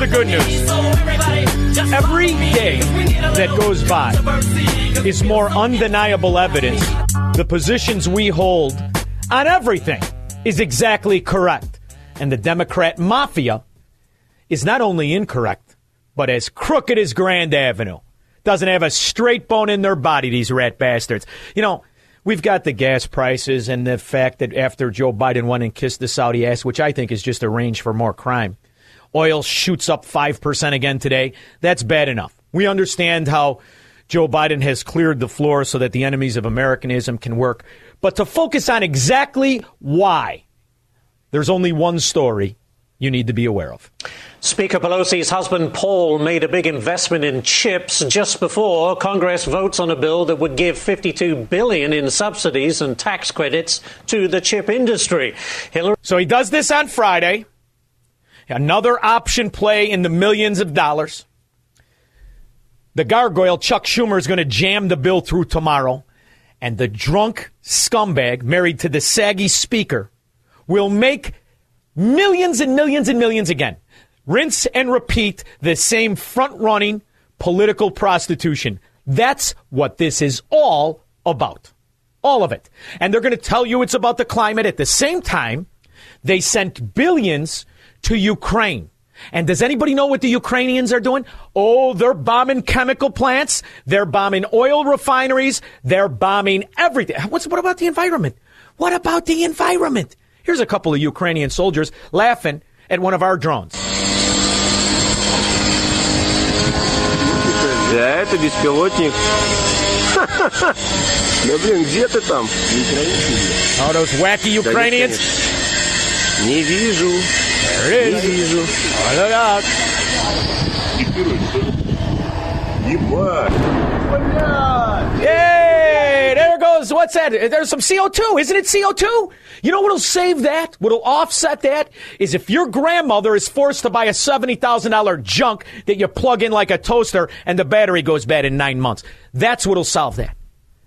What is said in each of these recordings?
the good news. Every day that goes by is more undeniable evidence the positions we hold on everything is exactly correct. And the Democrat mafia is not only incorrect, but as crooked as Grand Avenue. Doesn't have a straight bone in their body, these rat bastards. You know, we've got the gas prices and the fact that after Joe Biden went and kissed the Saudi ass, which I think is just a range for more crime, oil shoots up 5% again today. That's bad enough. We understand how Joe Biden has cleared the floor so that the enemies of Americanism can work. But to focus on exactly why, there's only one story you need to be aware of. Speaker Pelosi's husband Paul made a big investment in chips just before Congress votes on a bill that would give 52 billion in subsidies and tax credits to the chip industry. Hillary So he does this on Friday. Another option play in the millions of dollars. The gargoyle, Chuck Schumer, is going to jam the bill through tomorrow. And the drunk scumbag married to the saggy speaker will make millions and millions and millions again. Rinse and repeat the same front running political prostitution. That's what this is all about. All of it. And they're going to tell you it's about the climate. At the same time, they sent billions to Ukraine. And does anybody know what the Ukrainians are doing? Oh, they're bombing chemical plants. They're bombing oil refineries. They're bombing everything. What's, what about the environment? What about the environment? Here's a couple of Ukrainian soldiers laughing at one of our drones. Да, это беспилотник. Да блин, где ты там? Не Украине? Oh, those wacky Да Ukrainians. нет, конечно. Не вижу. There it Не is. вижу. Oh, look out. Ебать. Yay! There goes. What's that? There's some CO2. Isn't it CO2? You know what'll save that? What'll offset that is if your grandmother is forced to buy a $70,000 junk that you plug in like a toaster and the battery goes bad in nine months. That's what'll solve that.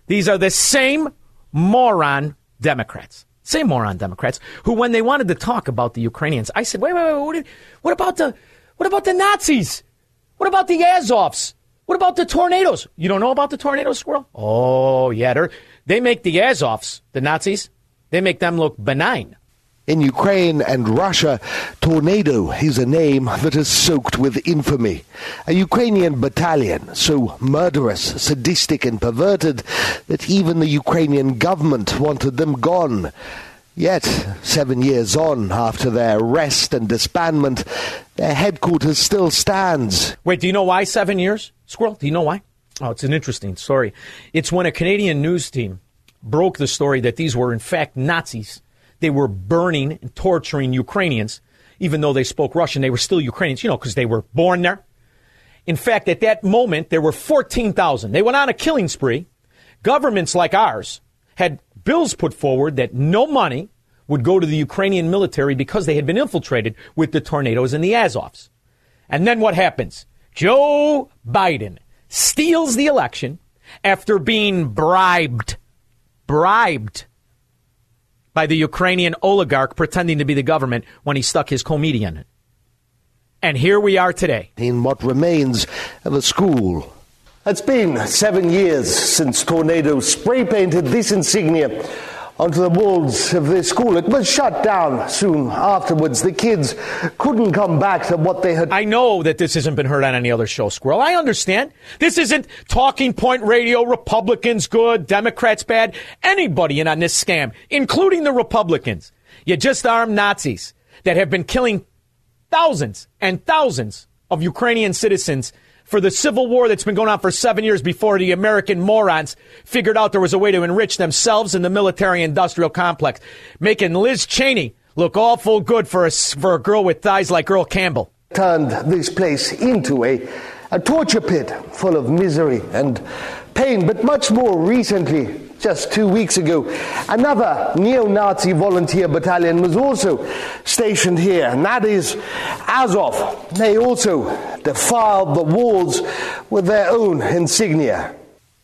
These are the same moron Democrats. Same moron Democrats who, when they wanted to talk about the Ukrainians, I said, wait, wait, wait, what, what about the, what about the Nazis? What about the Azovs? What about the tornadoes? You don't know about the tornado squirrel? Oh, yeah. They make the Azovs, the Nazis, they make them look benign. In Ukraine and Russia, Tornado is a name that is soaked with infamy. A Ukrainian battalion so murderous, sadistic, and perverted that even the Ukrainian government wanted them gone. Yet, seven years on, after their arrest and disbandment, their headquarters still stands. Wait, do you know why seven years, Squirrel? Do you know why? Oh, it's an interesting story. It's when a Canadian news team broke the story that these were, in fact, Nazis. They were burning and torturing Ukrainians, even though they spoke Russian. They were still Ukrainians, you know, because they were born there. In fact, at that moment, there were 14,000. They went on a killing spree. Governments like ours had bills put forward that no money would go to the Ukrainian military because they had been infiltrated with the tornadoes and the Azovs. And then what happens? Joe Biden steals the election after being bribed, bribed by the Ukrainian oligarch pretending to be the government when he stuck his comedian. And here we are today. In what remains of a school. It's been seven years since Tornado spray painted this insignia onto the walls of their school. It was shut down soon afterwards. The kids couldn't come back to what they had. I know that this hasn't been heard on any other show, Squirrel. I understand. This isn't talking point radio, Republicans good, Democrats bad. Anybody in on this scam, including the Republicans. You just armed Nazis that have been killing thousands and thousands of Ukrainian citizens for the civil war that's been going on for seven years before the American morons figured out there was a way to enrich themselves and the military industrial complex, making Liz Cheney look awful good for a, for a girl with thighs like Earl Campbell. turned this place into a, a torture pit full of misery and pain. But much more recently, just two weeks ago, another neo Nazi volunteer battalion was also stationed here, and that is Azov. They also defiled the walls with their own insignia.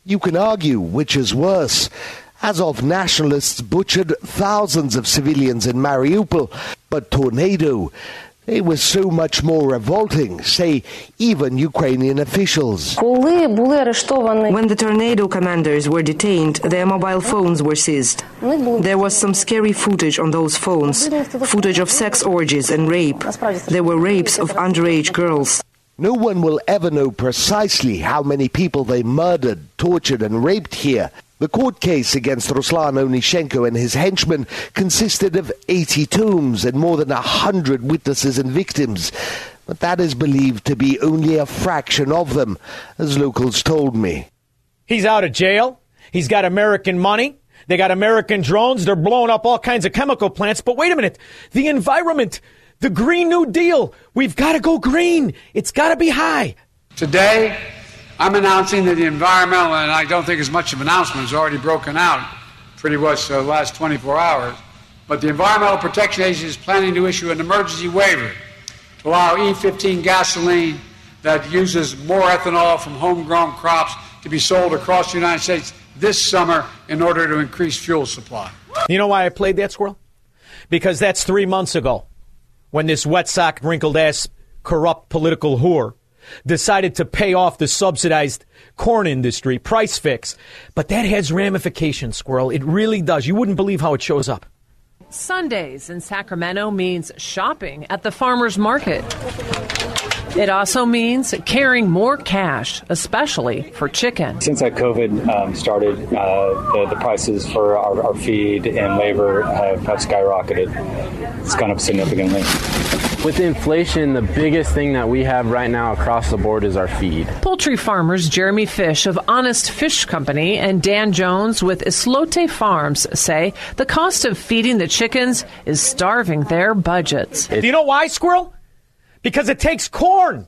You can argue which is worse. Azov nationalists butchered thousands of civilians in Mariupol, but Tornado, it was so much more revolting, say, even Ukrainian officials. When the tornado commanders were detained, their mobile phones were seized. There was some scary footage on those phones footage of sex orgies and rape. There were rapes of underage girls. No one will ever know precisely how many people they murdered, tortured, and raped here. The court case against Ruslan Onishenko and his henchmen consisted of 80 tombs and more than 100 witnesses and victims. But that is believed to be only a fraction of them, as locals told me. He's out of jail. He's got American money. They got American drones. They're blowing up all kinds of chemical plants. But wait a minute. The environment, the Green New Deal. We've got to go green. It's got to be high. Today, I'm announcing that the environmental, and I don't think as much of an announcement is already broken out pretty much the last 24 hours, but the Environmental Protection Agency is planning to issue an emergency waiver to allow E15 gasoline that uses more ethanol from homegrown crops to be sold across the United States this summer in order to increase fuel supply. You know why I played that squirrel? Because that's three months ago when this wet sock, wrinkled ass, corrupt political whore decided to pay off the subsidized corn industry price fix. But that has ramifications, squirrel. It really does. You wouldn't believe how it shows up. Sundays in Sacramento means shopping at the farmer's market. It also means carrying more cash, especially for chicken. Since that COVID um, started, uh, the, the prices for our, our feed and labor have, have skyrocketed. It's gone up significantly. With inflation, the biggest thing that we have right now across the board is our feed. Poultry farmers Jeremy Fish of Honest Fish Company and Dan Jones with Islote Farms say the cost of feeding the chickens is starving their budgets. Do you know why, squirrel? Because it takes corn.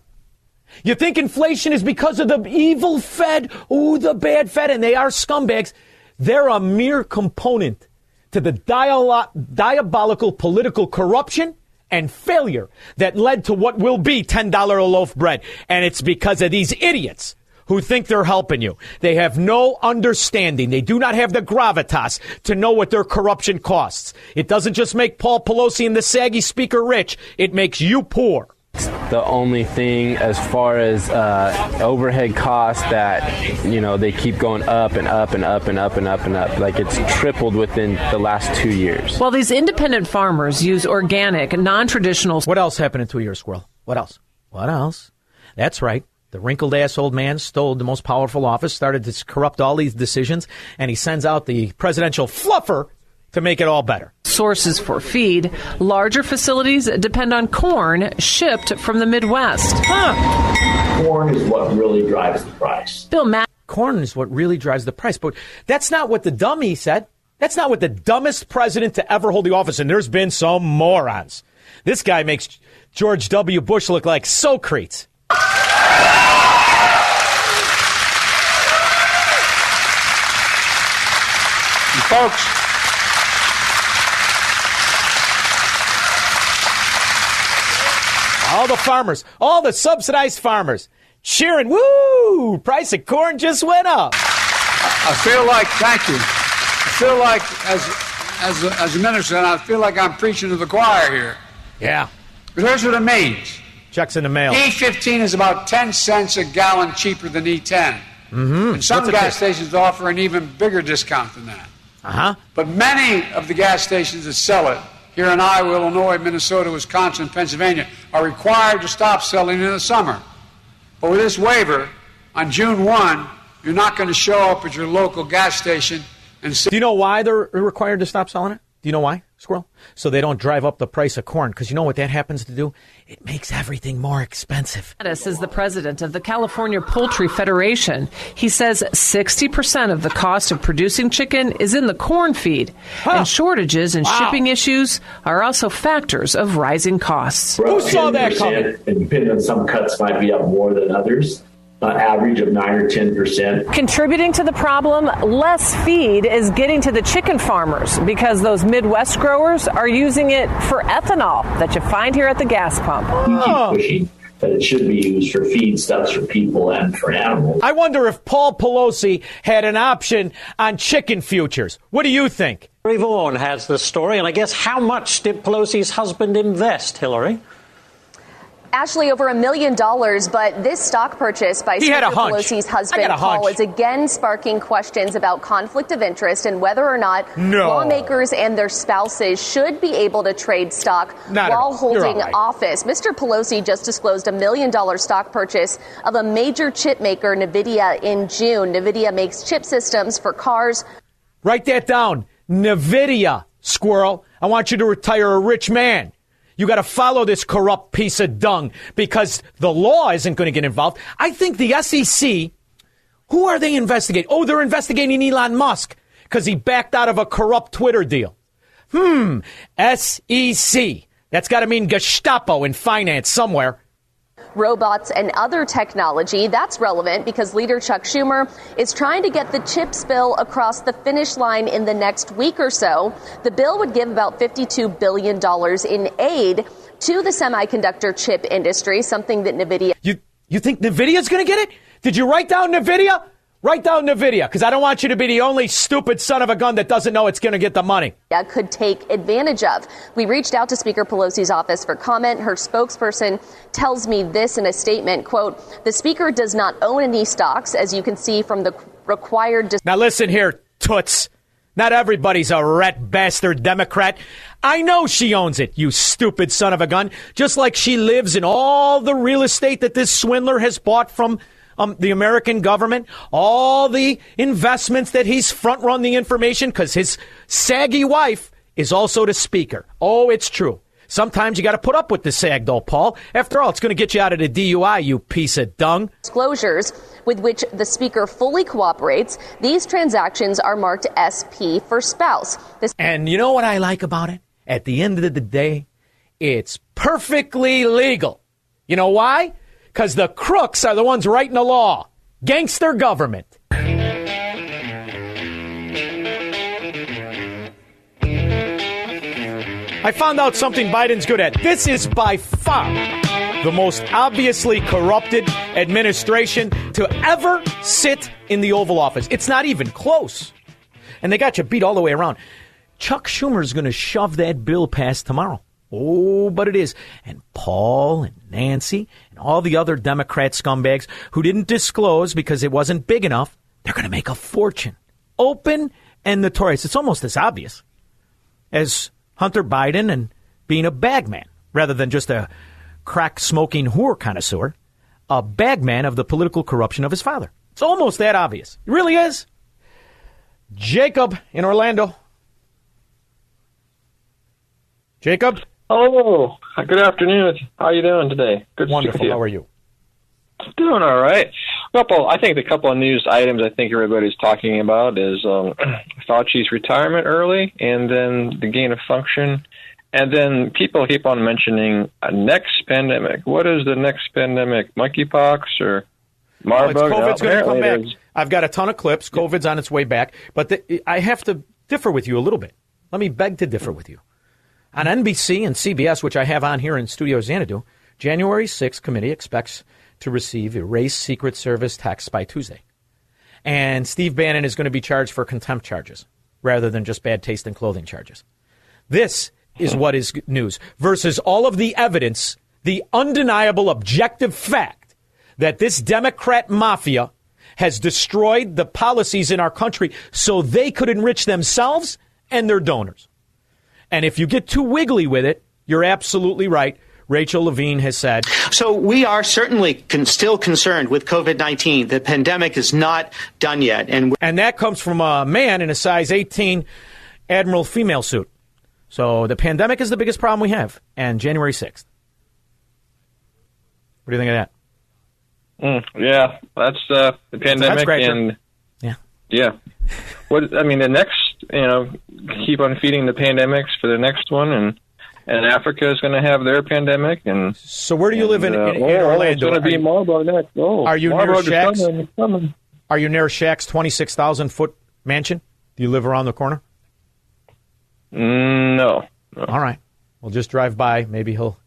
You think inflation is because of the evil Fed? Ooh, the bad Fed, and they are scumbags. They're a mere component to the dialo- diabolical political corruption and failure that led to what will be $10 a loaf bread. And it's because of these idiots who think they're helping you. They have no understanding. They do not have the gravitas to know what their corruption costs. It doesn't just make Paul Pelosi and the saggy speaker rich, it makes you poor. The only thing as far as uh, overhead costs that, you know, they keep going up and up and up and up and up and up. Like it's tripled within the last two years. well these independent farmers use organic, non traditional. What else happened in two years, Squirrel? What else? What else? That's right. The wrinkled ass old man stole the most powerful office, started to corrupt all these decisions, and he sends out the presidential fluffer to make it all better. Sources for feed. Larger facilities depend on corn shipped from the Midwest. Huh. Corn is what really drives the price. Bill Matt. Corn is what really drives the price. But that's not what the dummy said. That's not what the dumbest president to ever hold the office. And there's been some morons. This guy makes George W. Bush look like Socrates. Folks, All the farmers, all the subsidized farmers cheering, woo! Price of corn just went up. I feel like, thank you. I feel like, as, as, a, as a minister, and I feel like I'm preaching to the choir here. Yeah. But here's what it means Checks in the mail. E15 is about 10 cents a gallon cheaper than E10. Mm-hmm. And some What's gas stations offer an even bigger discount than that. Uh huh. But many of the gas stations that sell it here in Iowa, Illinois, Minnesota, Wisconsin, Pennsylvania are required to stop selling in the summer. But with this waiver, on June 1, you're not going to show up at your local gas station and say, Do you know why they're required to stop selling it? Do you know why, Squirrel? So they don't drive up the price of corn. Because you know what that happens to do? It makes everything more expensive. This is the president of the California Poultry Federation. He says 60% of the cost of producing chicken is in the corn feed, and shortages and Wow. shipping issues are also factors of rising costs. Who saw that coming? And depending on some cuts might be up more than others. Uh, average of nine or ten percent. Contributing to the problem, less feed is getting to the chicken farmers because those Midwest growers are using it for ethanol that you find here at the gas pump. We keep pushing that it should be used for feedstuffs for people and for animals. I wonder if Paul Pelosi had an option on chicken futures. What do you think? Hillary Vaughan has the story, and I guess how much did Pelosi's husband invest, Hillary? Ashley, over a million dollars, but this stock purchase by He Speaker. Pelosi's husband, Paul, hunch. is again sparking questions about conflict of interest and whether or not No. lawmakers and their spouses should be able to trade stock Not while holding right. office. Mr. Pelosi just disclosed a million dollar stock purchase of a major chip maker, NVIDIA, in June. NVIDIA makes chip systems for cars, Write that down. NVIDIA, squirrel. I want you to retire a rich man. You got to follow this corrupt piece of dung because the law isn't going to get involved. I think the SEC, who are they investigating? Oh, they're investigating Elon Musk because he backed out of a corrupt Twitter deal. Hmm, SEC. That's got to mean Gestapo in finance somewhere. Robots, and other technology. That's relevant because leader Chuck Schumer is trying to get the CHIPS bill across the finish line in the next week or so. The bill would give about $52 billion in aid to the semiconductor chip industry, something that NVIDIA You you think Nvidia's going to get it? Did you write down Nvidia? Write down Nvidia because I don't want you to be the only stupid son of a gun that doesn't know it's going to get the money. could take advantage of. We reached out to Speaker Pelosi's office for comment. Her spokesperson tells me this in a statement, quote, "The speaker does not own any stocks as you can see from the required dis- Now listen here, toots. Not everybody's a rat bastard Democrat. I know she owns it, you stupid son of a gun. Just like she lives in all the real estate that this swindler has bought from um, the American government, all the investments that he's front run the information because his saggy wife is also the speaker. Oh, it's true. Sometimes you got to put up with the sag, though, Paul. After all, it's going to get you out of the DUI, you piece of dung. disclosures with which the speaker fully cooperates. These transactions are marked SP for spouse. This And you know what I like about it? At the end of the day, it's perfectly legal. You know why? Because the crooks are the ones writing the law. Gangster government. I found out something Biden's good at. This is by far the most obviously corrupted administration to ever sit in the Oval Office. It's not even close. And they got you beat all the way around. Chuck Schumer's going to shove that bill past tomorrow. Oh, but it is. And Paul and Nancy all the other Democrat scumbags who didn't disclose because it wasn't big enough, they're going to make a fortune. Open and notorious. It's almost as obvious as Hunter Biden and being a bagman rather than just a crack smoking whore connoisseur, a bagman of the political corruption of his father. It's almost that obvious. It really is. Jacob in Orlando. Jacob? Oh, good afternoon. How are you doing today? Good Wonderful. How are you? Doing all right. Couple, I think the couple of news items I think everybody's talking about is um, Fauci's retirement early, and then the gain of function, and then people keep on mentioning a next pandemic. What is the next pandemic? Monkeypox or Marburg? it's COVID's No, going to come back. I've got a ton of clips. COVID's on its way back. But the, I have to differ with you a little bit. Let me beg to differ with you. On NBC and CBS, which I have on here in Studio Xanadu, January 6th committee expects to receive erased Secret Service text by Tuesday. And Steve Bannon is going to be charged for contempt charges rather than just bad taste in clothing charges. This is what is news versus all of the evidence, the undeniable objective fact that this Democrat mafia has destroyed the policies in our country so they could enrich themselves and their donors. And if you get too wiggly with it, you're absolutely right. Rachel Levine has said. So we are certainly con- still concerned with COVID 19. The pandemic is not done yet. And, and that comes from a man in a size 18 Admiral female suit. So the pandemic is the biggest problem we have. And January 6th. What do you think of that? Mm, yeah, that's uh, the pandemic That's and yeah, yeah. What I mean, the next, you know, keep on feeding the pandemics for the next one, and and Africa is going to have their pandemic. And so, where do you live in, uh, in, in oh, Orlando? It's going to be Marburg next. Oh, are you Marburg near Shaq's? coming, coming. Are you near Shaq's twenty six thousand foot mansion? Do you live around the corner? Mm, no, no. All right. We'll just drive by. Maybe he'll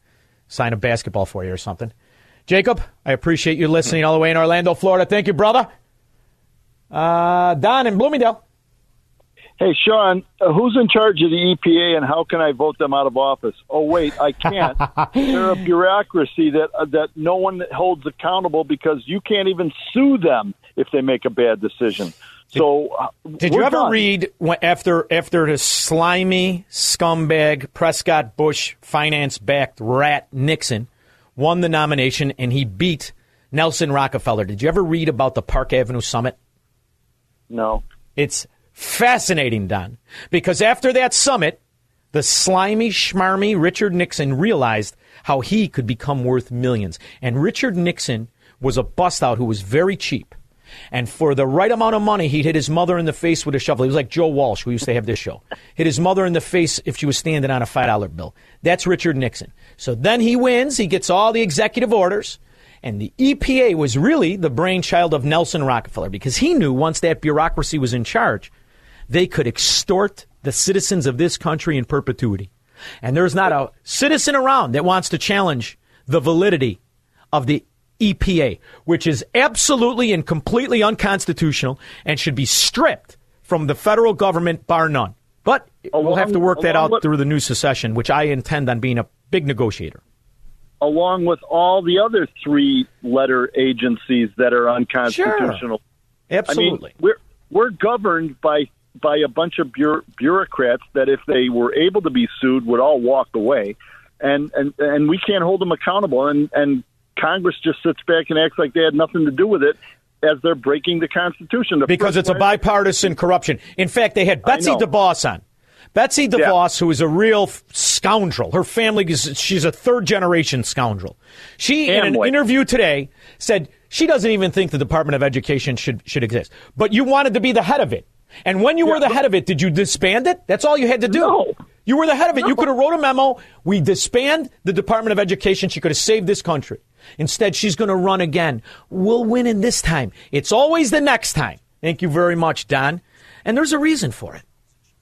sign a basketball for you or something. Jacob, I appreciate you listening all the way in Orlando, Florida. Thank you, brother. Uh, Don in Bloomingdale. Hey, Sean, uh, who's in charge of the EPA and how can I vote them out of office? Oh, wait, I can't. They're a bureaucracy that uh, that no one holds accountable because you can't even sue them if they make a bad decision. So, uh, Did you ever done. read when, after after the slimy scumbag Prescott Bush finance backed rat Nixon won the nomination and he beat Nelson Rockefeller? Did you ever read about the Park Avenue summit? No. It's fascinating, Don, because after that summit, the slimy, schmarmy Richard Nixon realized how he could become worth millions. And Richard Nixon was a bust out who was very cheap. And for the right amount of money, he'd hit his mother in the face with a shovel. He was like Joe Walsh, who used to have this show. Hit his mother in the face if she was standing on a $5 bill. That's Richard Nixon. So then he wins. He gets all the executive orders. And the EPA was really the brainchild of Nelson Rockefeller because he knew once that bureaucracy was in charge, they could extort the citizens of this country in perpetuity. And there's not a citizen around that wants to challenge the validity of the EPA, which is absolutely and completely unconstitutional and should be stripped from the federal government, bar none. But we'll have to work that out with- through the new secession, which I intend on being a big negotiator. along with all the other three letter agencies that are unconstitutional. Absolutely. I mean, we're we're governed by by a bunch of bureau- bureaucrats that if they were able to be sued would all walk away. And and and we can't hold them accountable and and Congress just sits back and acts like they had nothing to do with it as they're breaking the Constitution. The because it's a bipartisan corruption. In fact, they had Betsy. DeVos on. Betsy DeVos, who is a real f- scoundrel. Her family is she's a third generation scoundrel. She in an Amway. interview today said she doesn't even think the Department of Education should should exist. But you wanted to be the head of it. And when you were the head of it, did you disband it? That's all you had to do. You were the head of it. You could have wrote a memo. We disband the Department of Education. She could have saved this country. Instead, she's going to run again. We'll win in this time. It's always the next time. Thank you very much, Don. And there's a reason for it.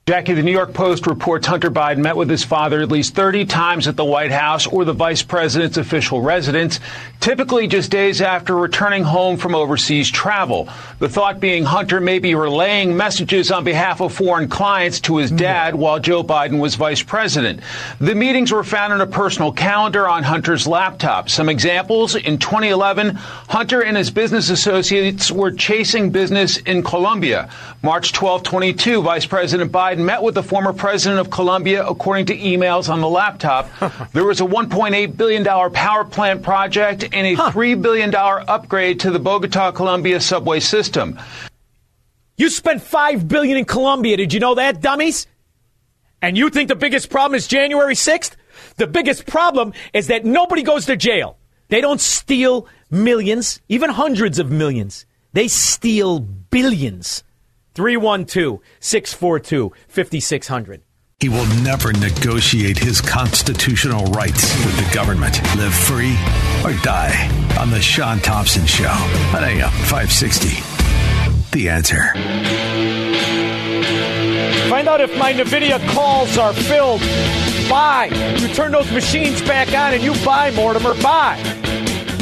Jackie, the New York Post reports Hunter Biden met with his father at least 30 times at the White House or the vice president's official residence, typically just days after returning home from overseas travel. The thought being Hunter may be relaying messages on behalf of foreign clients to his hmm. dad while Joe Biden was vice president. The meetings were found in a personal calendar on Hunter's laptop. Some examples in 2011, Hunter and his business associates were chasing business in Colombia. March 12, 22, Vice President Biden met with the former president of Colombia, according to emails on the laptop. there was a $1.8 billion power plant project and a $3 billion upgrade to the Bogota, Colombia subway system. You spent 5 billion in Colombia. Did you know that, dummies? And you think the biggest problem is January 6th? The biggest problem is that nobody goes to jail. They don't steal millions, even hundreds of millions. They steal billions. 312 642 5600. He will never negotiate his constitutional rights with the government. Live free or die on The Sean Thompson Show on AM 560. The answer. Find out if my NVIDIA calls are filled. Buy. You turn those machines back on and you buy, Mortimer. Buy.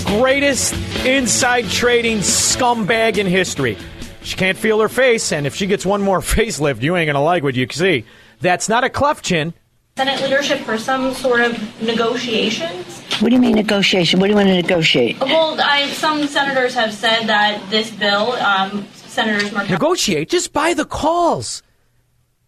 Greatest inside trading scumbag in history. She can't feel her face, and if she gets one more facelift, you ain't going to like what you see. That's not a cleft chin. Senate leadership for some sort of negotiations What do you mean negotiation? What do you want to negotiate? Well, I, some senators have said that this bill, um, Senators Murkowski. Negotiate. Just buy the calls.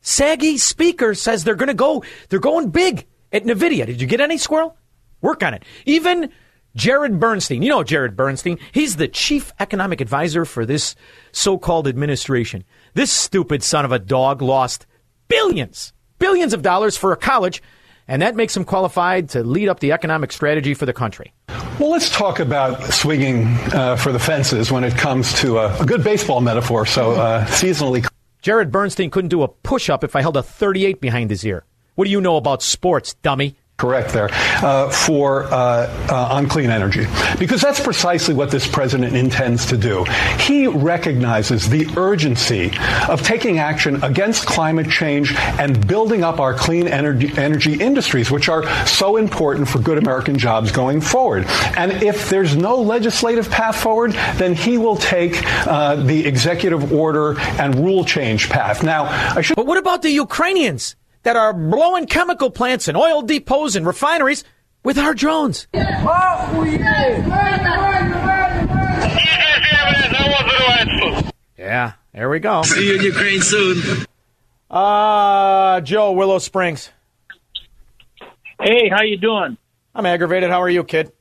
Saggy speaker says they're going to go. They're going big at Nvidia. Did you get any squirrel? Work on it. Even Jared Bernstein. You know Jared Bernstein. He's the chief economic advisor for this so-called administration. This stupid son of a dog lost billions, billions of dollars for a college, and that makes him qualified to lead up the economic strategy for the country. Well, let's talk about swinging uh, for the fences when it comes to a, a good baseball metaphor. So, uh, seasonally. Jared Bernstein couldn't do a push-up if I held a 38 behind his ear. What do you know about sports, dummy? Correct there uh, for uh, uh, on clean energy because that's precisely what this president intends to do. He recognizes the urgency of taking action against climate change and building up our clean energy, energy industries, which are so important for good American jobs going forward. And if there's no legislative path forward, then he will take uh, the executive order and rule change path. Now, I should. But what about the Ukrainians? That are blowing chemical plants and oil depots and refineries with our drones. Yeah, there we go. See you in Ukraine soon. Uh, Joe, Willow Springs. Hey, how you doing? I'm aggravated. How are you, kid?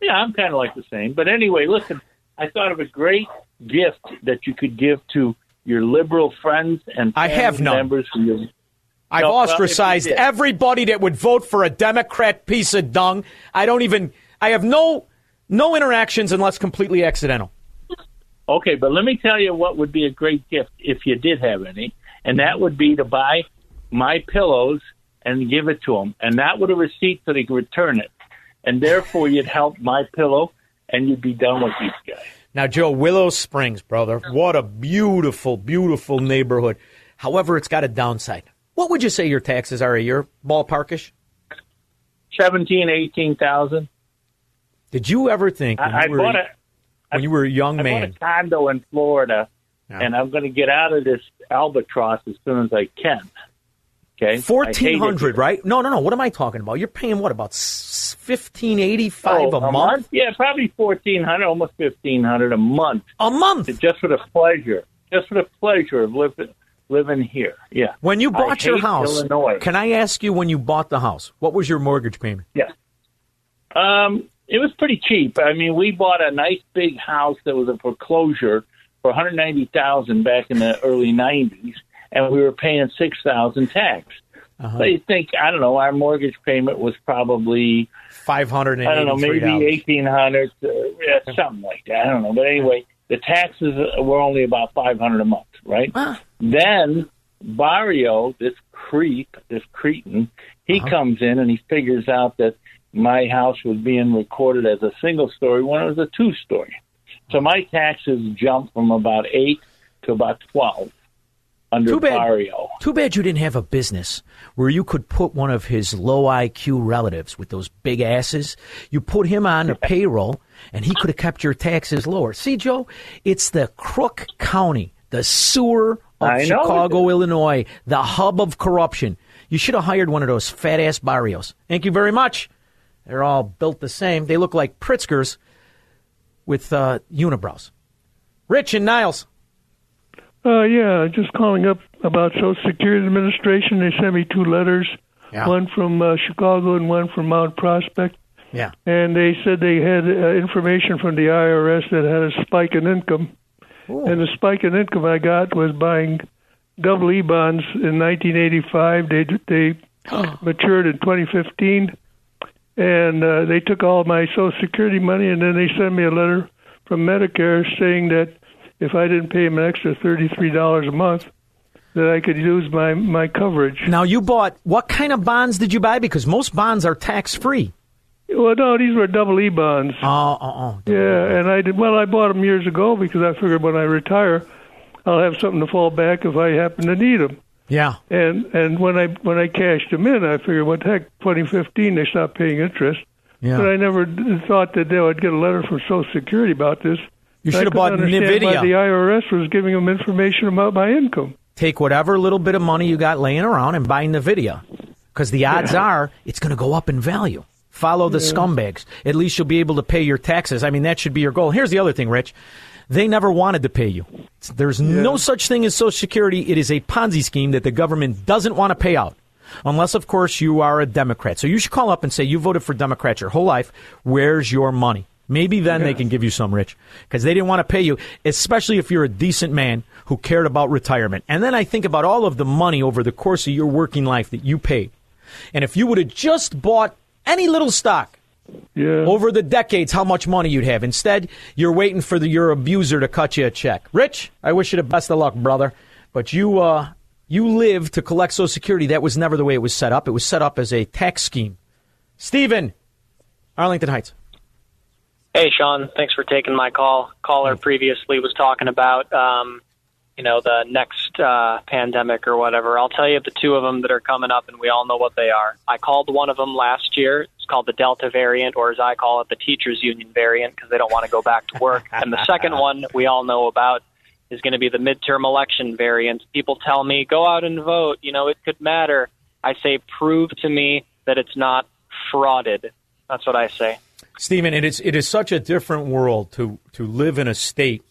Yeah, I'm kind of like the same. But anyway, listen, I thought of a great gift that you could give to your liberal friends and I have none. members from your I've No, well, ostracized did- everybody that would vote for a Democrat piece of dung. I don't even. I have no no interactions unless completely accidental. Okay, but let me tell you what would be a great gift if you did have any, and that would be to buy my pillows and give it to them, and that would a receipt so they could return it, and therefore you'd help my pillow, and you'd be done with these guys. Now, Joe, Willow Springs, brother, what a beautiful, beautiful neighborhood. However, it's got a downside. What would you say your taxes are a year, ballparkish? Seventeen, eighteen thousand. Did you ever think when I, I you were, bought a when you were a young I man? bought a condo in Florida, Yeah. and I'm going to get out of this albatross as soon as I can. Okay, I Fourteen hundred, right? No, no, no. What am I talking about? You're paying what about fifteen eighty five Oh, a, month? Yeah, probably fourteen hundred, almost fifteen hundred a month. A month, just for the pleasure, just for the pleasure of living living here. Yeah. When you bought your house, Illinois. can I ask you when you bought the house, what was your mortgage payment? Yeah. Um, it was pretty cheap. I mean, we bought a nice big house that was a foreclosure for one hundred ninety thousand back in the early nineties, and we were paying six thousand tax. Uh-huh. So you think I don't know? Our mortgage payment was probably Five hundred I don't know, maybe eighteen hundred, uh, yeah, something like that. I don't know, but anyway, the taxes were only about five hundred a month, right? Then Barrio, this creep, this cretin, he Uh-huh. comes in and he figures out that my house was being recorded as a single story when it was a two story. So my taxes jumped from about eight to about twelve under Too bad. Barrio. Too bad you didn't have a business where you could put one of his low IQ relatives with those big asses. You put him on the payroll, and he could have kept your taxes lower. See, Joe, it's the Crook County, the sewer of I know. Chicago, Illinois, the hub of corruption. You should have hired one of those fat ass barrios. Thank you very much. They're all built the same. They look like Pritzkers with uh, unibrows. Rich and Niles. Uh, yeah, just calling up about Social Security Administration. They sent me two letters, Yeah. one from uh, Chicago and one from Mount Prospect. Yeah. And they said they had uh, information from the IRS that had a spike in income. And the spike in income I got was buying double E bonds in 1985. They they matured in 2015, and uh, they took all my Social Security money, and then they sent me a letter from Medicare saying that if I didn't pay them an extra thirty-three dollars a month, that I could use my my coverage. Now you bought what kind of bonds did you buy? Because most bonds are tax free. Well, no, these were double E bonds. Oh, oh, oh. Yeah, and I did. Well, I bought them years ago because I figured when I retire, I'll have something to fall back if I happen to need them. Yeah. And and when I when I cashed them in, I figured, what the heck? 2015, they stopped paying interest. Yeah. But I never thought that they would get a letter from Social Security about this. You should have bought understand why Nvidia. the IRS was giving them information about my income. Take whatever little bit of money you got laying around and buy Nvidia, because the odds Yeah. are it's going to go up in value Follow the Yeah. scumbags. At least you'll be able to pay your taxes. I mean, that should be your goal. Here's the other thing, Rich. They never wanted to pay you. There's no such thing as Social Security. It is a Ponzi scheme that the government doesn't want to pay out. Unless, of course, you are a Democrat. So you should call up and say you voted for Democrats your whole life. Where's your money? Maybe then they can give you some, Rich, because they didn't want to pay you, especially if you're a decent man who cared about retirement. And then I think about all of the money over the course of your working life that you paid. And if you would have just bought any little stock Yeah. over the decades, how much money you'd have. Instead, you're waiting for the, your abuser to cut you a check. Rich, I wish you the best of luck, brother. But you, uh, you live to collect Social Security. That was never the way it was set up. It was set up as a tax scheme. Stephen, Arlington Heights. Hey, Sean. Thanks for taking my call. Caller previously was talking about, um, you know, the next uh, pandemic or whatever. I'll tell you the two of them that are coming up, and we all know what they are. I called one of them last year. It's called the Delta variant, or as I call it, the teachers union variant, because they don't want to go back to work. and the second one we all know about is going to be the midterm election variant. People tell me, go out and vote. You know, it could matter. I say, prove to me that it's not frauded. That's what I say. Stephen, it is it is such a different world to to live in a state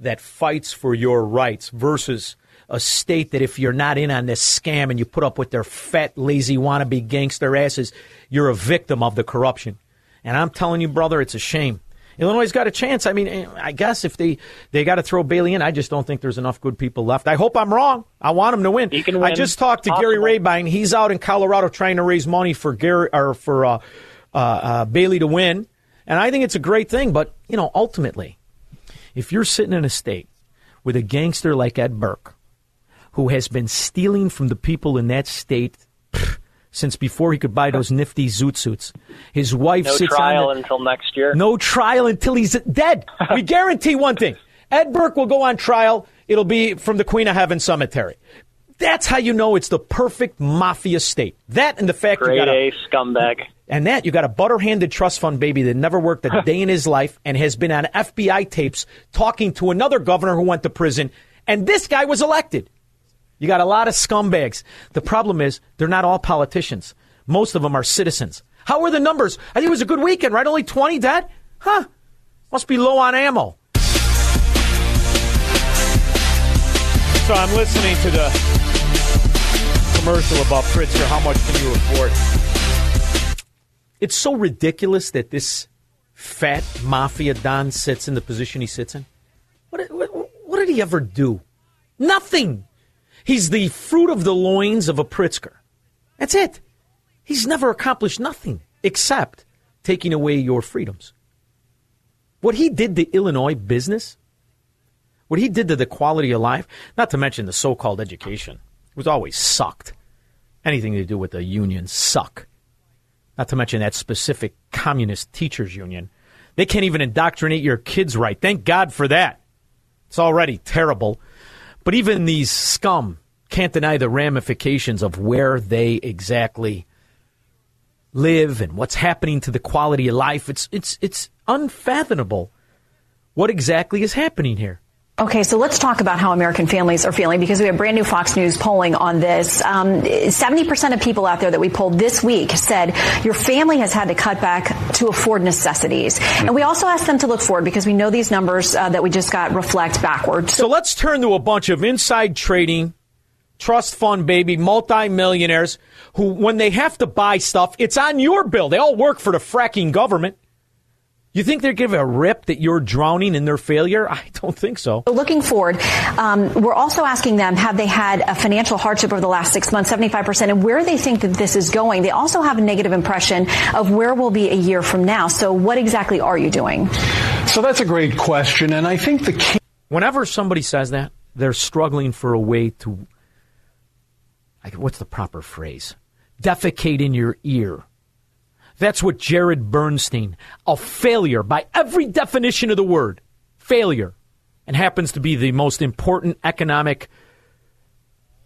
that fights for your rights versus a state that if you're not in on this scam and you put up with their fat, lazy wannabe gangster asses, you're a victim of the corruption. And I'm telling you, brother, it's a shame. Illinois got a chance. I mean, eh, I guess if they they got to throw Bailey in, I just don't think there's enough good people left. I hope I'm wrong. I want him to win. He can win. I just talked to Gary Rabine. He's out in Colorado trying to raise money for Gary or for uh, uh, uh, Bailey to win, and I think it's a great thing. But you know, ultimately, if you're sitting in a state with a gangster like Ed Burke, who has been stealing from the people in that state pff, since before he could buy those nifty zoot suits, his wife No sits trial on the, until next year. no trial until he's dead. we guarantee one thing: Ed Burke will go on trial. It'll be from the Queen of Heaven Cemetery. That's how you know it's the perfect mafia state. That and the fact you Grade got a A scumbag. And that you got a butter-handed trust fund baby that never worked a day in his life and has been on FBI tapes talking to another governor who went to prison, and this guy was elected. You got a lot of scumbags. The problem is they're not all politicians. Most of them are citizens. How are the numbers? I think it was a good weekend, right? Only 20 dead? Huh. Must be low on ammo. So I'm listening to the commercial about Pritzker. How much can you afford? It's so ridiculous that this fat mafia don sits in the position he sits in. What, what, what did he ever do? Nothing. He's the fruit of the loins of a Pritzker. That's it. He's never accomplished nothing except taking away your freedoms. What he did to Illinois business, what he did to the quality of life, not to mention the so called education, was always sucked. Anything to do with the union suck. Not to mention that specific communist teachers union. They can't even indoctrinate your kids right. Thank God for that. It's already terrible. But even these scum can't deny the ramifications of where they exactly live and what's happening to the quality of life. It's it's it's unfathomable what exactly is happening here. Okay, so let's talk about how American families are feeling because we have brand new Fox News polling on this. Um, 70% of people out there that we polled this week said your family has had to cut back to afford necessities. And we also asked them to look forward because we know these numbers uh, that we just got reflect backwards. So let's turn to a bunch of inside trading, trust fund baby, multimillionaires who, when they have to buy stuff, it's on your bill. They all work for the fracking government. You think they're giving a rip that you're drowning in their failure? I don't think so. So Looking forward, um, we're also asking them have they had a financial hardship over the last six months, 75%, and where they think that this is going. They also have a negative impression of where we'll be a year from now. So, what exactly are you doing? So that's a great question, and I think the key. Whenever somebody says that, they're struggling for a way to. I- What's the proper phrase? Defecate in your ear. That's what Jared Bernstein, a failure by every definition of the word, failure, and happens to be the most important economic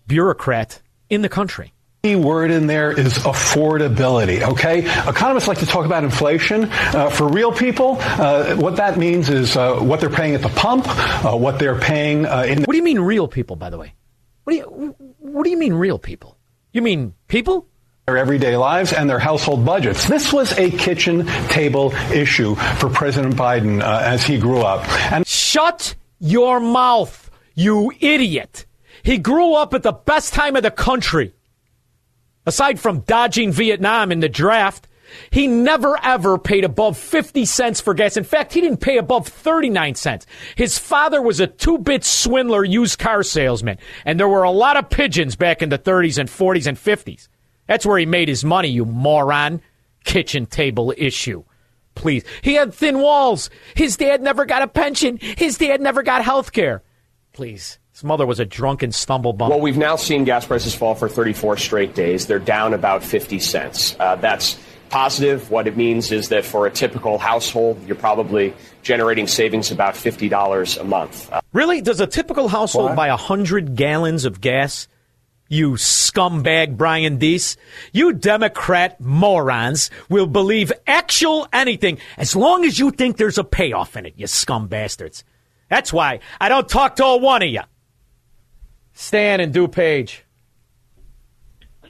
bureaucrat in the country. key word in there is affordability. Okay, economists like to talk about inflation. Uh, for real people, uh, what that means is uh, what they're paying at the pump, uh, what they're paying uh, in. What do you mean, real people? By the way, what do you what do you mean, real people? You mean people? Their everyday lives and their household budgets. This was a kitchen table issue for President Biden uh, as he grew up. And shut your mouth, you idiot. He grew up at the best time of the country. Aside from dodging Vietnam in the draft, he never ever paid above 50 cents for gas. In fact, he didn't pay above 39 cents. His father was a two bit swindler used car salesman. And there were a lot of pigeons back in the 30s and 40s and 50s. That's where he made his money, you moron. Kitchen table issue. Please. He had thin walls. His dad never got a pension. His dad never got health care. Please. His mother was a drunken stumblebum. Well, we've now seen gas prices fall for 34 straight days. They're down about 50 cents. Uh, that's positive. What it means is that for a typical household, you're probably generating savings about $50 a month. Uh, really? Does a typical household What? buy 100 gallons of gas? You scumbag Brian Deese. You Democrat morons will believe actual anything as long as you think there's a payoff in it, you scum bastards. That's why I don't talk to a one of you. Stan and DuPage.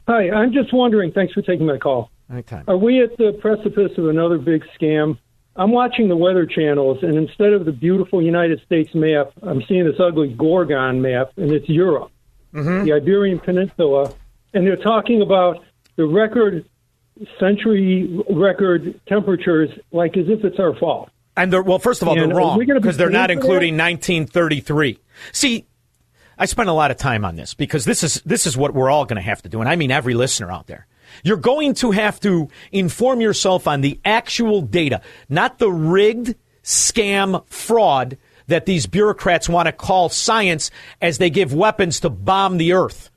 Hi, I'm just wondering. Thanks for taking my call. Anytime. Are we at the precipice of another big scam? I'm watching the weather channels, and instead of the beautiful United States map, I'm seeing this ugly Gorgon map, and it's Europe, Mm-hmm. the Iberian Peninsula, and they're talking about the record century record temperatures, like as if it's our fault. And they're, well, first of all, And they're wrong gonna be because they're not including 1933. See, I spent a lot of time on this because this is this is what we're all going to have to do, and I mean every listener out there. You're going to have to inform yourself on the actual data, not the rigged scam fraud that these bureaucrats want to call science as they give weapons to bomb the earth.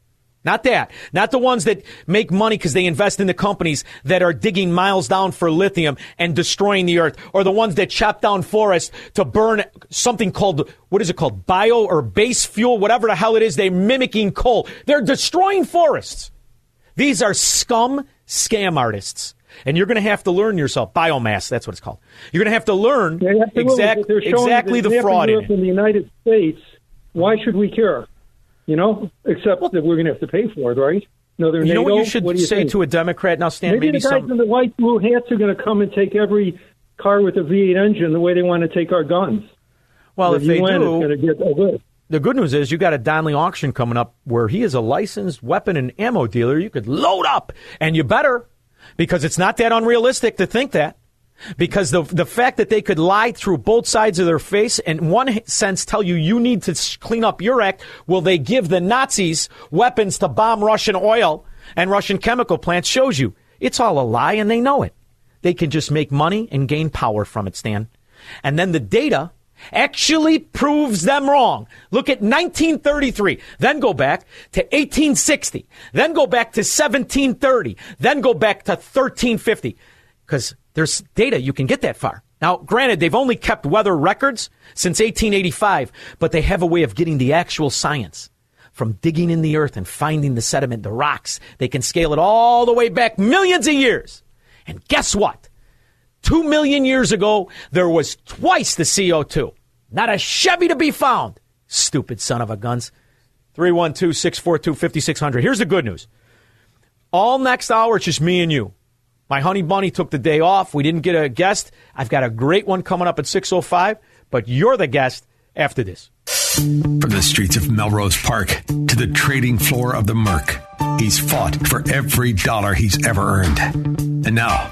Not that. Not the ones that make money because they invest in the companies that are digging miles down for lithium and destroying the earth, or the ones that chop down forests to burn something called, what is it called? Bio or base fuel, whatever the hell it is. They're mimicking coal. They're destroying forests. These are scum scam artists. And you're going to have to learn yourself. Biomass, that's what it's called. You're going to have to learn Absolutely, exact, but they're exactly the fraud in in the United States. Why should we care? You know, except that we're going to have to pay for it, right? No, they're You know what you should do you say think? to a Democrat now, Stan? Maybe, Maybe, the guys some. in the white blue hats are going to come and take every car with a V8 engine the way they want to take our guns. Well, the if they do, is going to get a list. The good news is you got a Donnelly auction coming up where he is a licensed weapon and ammo dealer. You could load up, and you better, because it's not that unrealistic to think that. Because the the fact that they could lie through both sides of their face, and one sense tell you you need to clean up your act, will they give the Nazis weapons to bomb Russian oil and Russian chemical plants? Shows you it's all a lie, and they know it. They can just make money and gain power from it, Stan. And then the data actually proves them wrong. Look at 1933, then go back to 1860, then go back to 1730, then go back to 1350. Because there's data you can get that far. Now, granted, they've only kept weather records since 1885, but they have a way of getting the actual science. From digging in the earth and finding the sediment, the rocks, they can scale it all the way back millions of years. And guess what? Two million years ago, there was twice the CO2. Not a Chevy to be found. Stupid son of a guns. 312 642 5600. Here's the good news. All next hour, it's just me and you. My honey bunny took the day off. We didn't get a guest. I've got a great one coming up at 6.05, but you're the guest after this. From the streets of Melrose Park to the trading floor of the Merc, he's fought for every dollar he's ever earned. And now,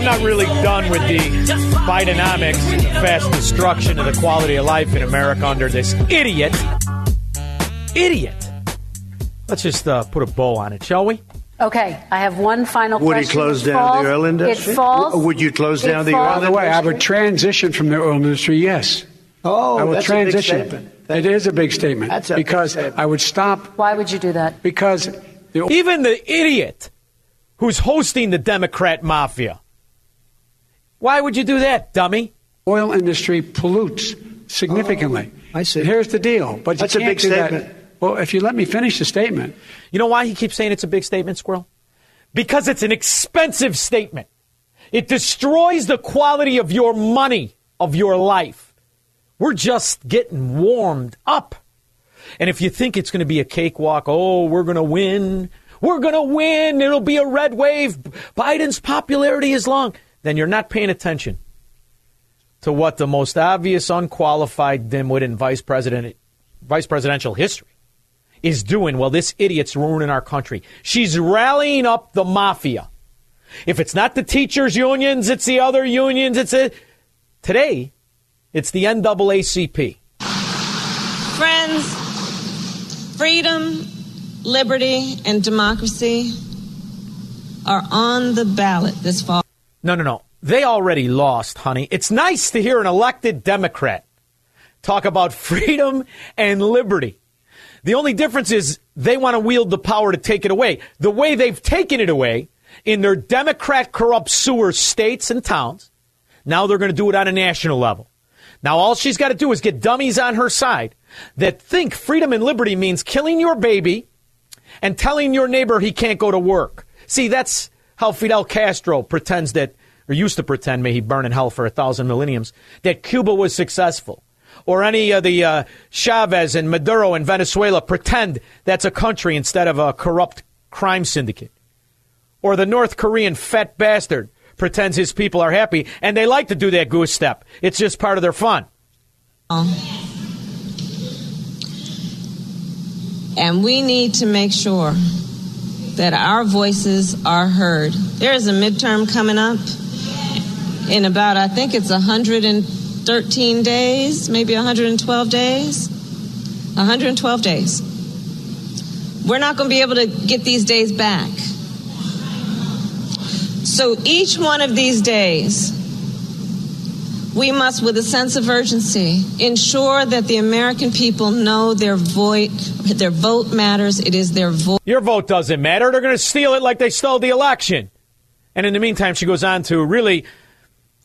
I'm not really done with the Bidenomics and the fast destruction of the quality of life in America under this idiot. Idiot. Let's just uh, put a bow on it, shall we? Okay, I have one final question. Would he close It down falls- the oil industry? It falls. Would you close it down the falls- oil By the way, I would transition from the oil industry, yes. Oh, I will that's a big transition. statement. It is a big statement. That's a big because I would stop. Why would you do that? Because the Even the idiot who's hosting the Democrat mafia Why would you do that, dummy? Oil industry pollutes significantly. Oh, I see. Here's the deal. But That's you a can't big do that. statement. Well, if you let me finish the statement. You know why he keeps saying it's a big statement, Squirrel? Because it's an expensive statement. It destroys the quality of your money, of your life. We're just getting warmed up. And if you think it's going to be a cakewalk, oh, we're going to win, we're going to win, it'll be a red wave, Biden's popularity is long, then you're not paying attention to what the most obvious unqualified dimwit in vice president vice presidential history is doing. Well, this idiot's ruining our country. She's rallying up the mafia. If it's not the teachers' unions, it's the other unions. It's today, it's the NAACP. Friends, freedom, liberty, and democracy are on the ballot this fall. No, no, no. They already lost, honey. It's nice to hear an elected Democrat talk about freedom and liberty. The only difference is they want to wield the power to take it away. The way they've taken it away in their Democrat corrupt sewer states and towns, now they're going to do it on a national level. Now all she's got to do is get dummies on her side that think freedom and liberty means killing your baby and telling your neighbor he can't go to work. See, that's how Fidel Castro pretends that, or used to pretend, may he burn in hell for a thousand millenniums, that Cuba was successful. Or any of the uh, Chavez and Maduro in Venezuela pretend that's a country instead of a corrupt crime syndicate. Or the North Korean fat bastard pretends his people are happy, and they like to do that goose step. It's just part of their fun. And we need to make sure that our voices are heard. There is a midterm coming up in about, I think it's 113 days, maybe 112 days. 112 days. We're not going to be able to get these days back. So each one of these days, we must, with a sense of urgency, ensure that the American people know their vote, their vote matters. It is their vote. Your vote doesn't matter. They're going to steal it like they stole the election. And in the meantime, she goes on to really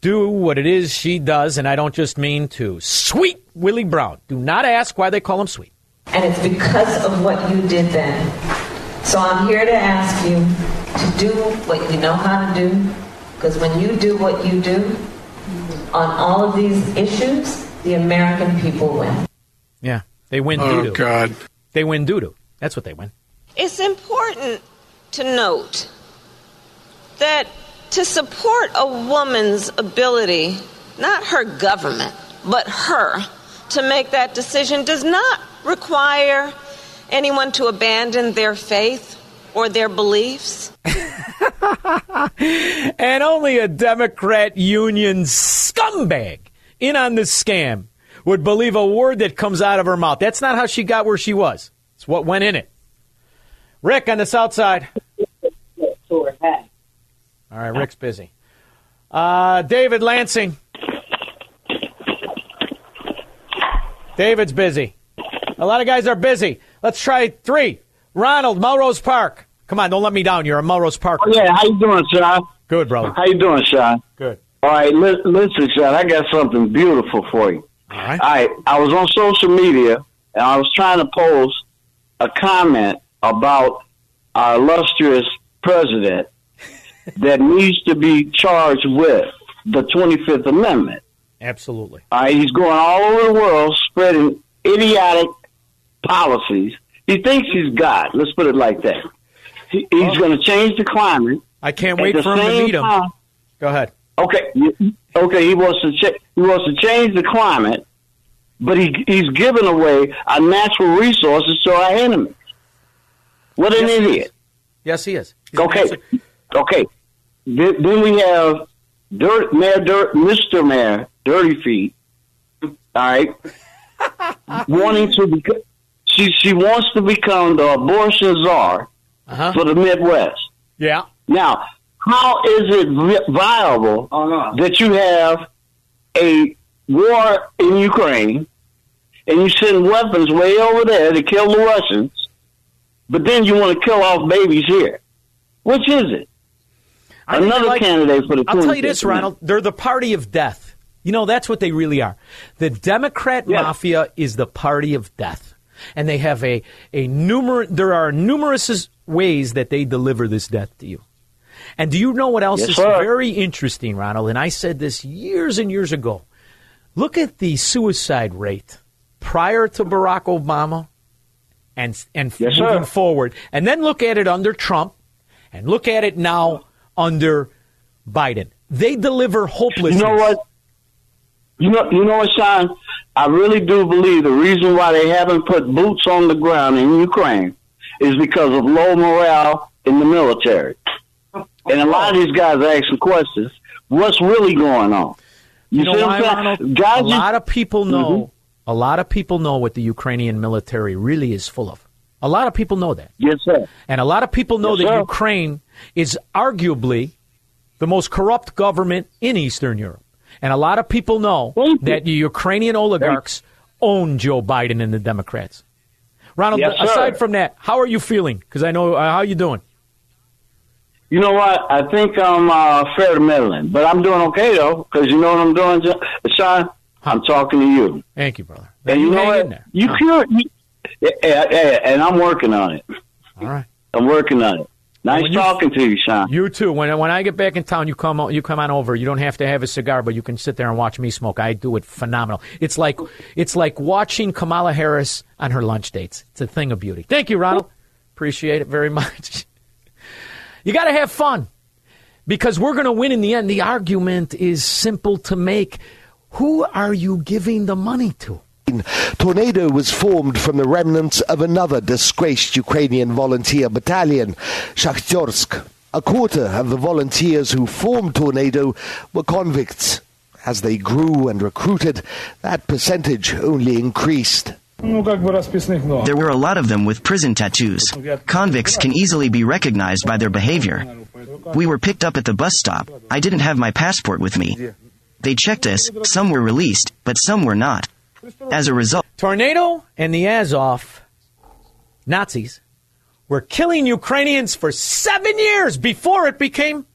do what it is she does, and I don't just mean to sweet Willie Brown. Do not ask why they call him sweet. And it's because of what you did then. So I'm here to ask you to do what you know how to do. Because when you do what you do on all of these issues, the American people win. Yeah, they win Oh, doo-doo. God. They win doo-doo. That's what they win. It's important to note that to support a woman's ability, not her government, but her, to make that decision does not require anyone to abandon their faith or their beliefs. and only a Democrat union scumbag in on this scam would believe a word that comes out of her mouth. That's not how she got where she was. It's what went in it. Rick on the south side. All right, Rick's busy. Uh, David Lansing. David's busy. A lot of guys are busy. Let's try three. Ronald, Melrose Park. Come on, don't let me down. You're a Melrose Park. Oh, yeah, how you doing, Sean? Good, brother. How you doing, Sean? Good. All right, li- listen, Sean, I got something beautiful for you. All right. All right, I was on social media and I was trying to post a comment about our illustrious president that needs to be charged with the 25th Amendment. Absolutely. All right, he's going all over the world spreading idiotic policies. He thinks he's God. Let's put it like that. He, he's going to change the climate. I can't wait for him to meet him. time- Go ahead. Okay, okay. He wants to he wants to change the climate, but he he's giving away our natural resources to our enemies. What an Yes, he idiot! Yes, he is. Okay, okay. Then, then we have Dirt Mayor Dirt, Mr. Mayor Dirty Feet. All right, wanting to become. She she wants to become the abortion czar Uh-huh. for the Midwest. Yeah. Now, how is it vi- viable oh, that you have a war in Ukraine and you send weapons way over there to kill the Russians, but then you want to kill off babies here? Which is it? I Another like- candidate for the I'll tell you this, man. Ronald. They're the party of death. You know, that's what they really are. The Democrat mafia is the party of death. And they have a, a numer there are numerous ways that they deliver this death to you. And do you know what else Yes, is sir. very interesting, Ronald? And I said this years and years ago. Look at the suicide rate prior to Barack Obama and and Yes, sir. moving forward. And then look at it under Trump and look at it now under Biden. They deliver hopelessness. You know what? You know, you know what, Sean? I really do believe the reason why they haven't put boots on the ground in Ukraine is because of low morale in the military. And a lot of these guys are asking questions. What's really going on? You, You know see what I'm saying? Guys a lot of people know. Mhm. A lot of people know what the Ukrainian military really is full of. A lot of people know that. Yes, sir. And a lot of people know Yes, that sir. Ukraine is arguably the most corrupt government in Eastern Europe. And a lot of people know that the Ukrainian oligarchs own Joe Biden and the Democrats. Ronald, Yes, aside from that, how are you feeling? Because I know uh, how you doing. You know what? I think I'm uh, fair to middling, but I'm doing okay though, because you know what I'm doing, Sean. I'm talking to you, Thank you, brother. and you, You know what? You cure, you, and I'm working on it. All right. I'm working on it. Nice When you- talking to you, Sean. You too. When when I get back in town, you come you come on over. You don't have to have a cigar, but you can sit there and watch me smoke. I do it phenomenal. It's like it's like watching Kamala Harris on her lunch dates. It's a thing of beauty. Thank you, Ronald. Appreciate it very much. you got to have fun because we're going to win in the end. The argument is simple to make. Who are you giving the money to? Tornado was formed from the remnants of another disgraced Ukrainian volunteer battalion, Shakhtarsk. A quarter of the volunteers who formed Tornado were convicts. As they grew and recruited, that percentage only increased. There were a lot of them with prison tattoos. Convicts can easily be recognized by their behavior. We were picked up at the bus stop. I didn't have my passport with me. They checked us, some were released, but some were not. As a result, Tornado and the Azov Nazis were killing Ukrainians for seven years before it became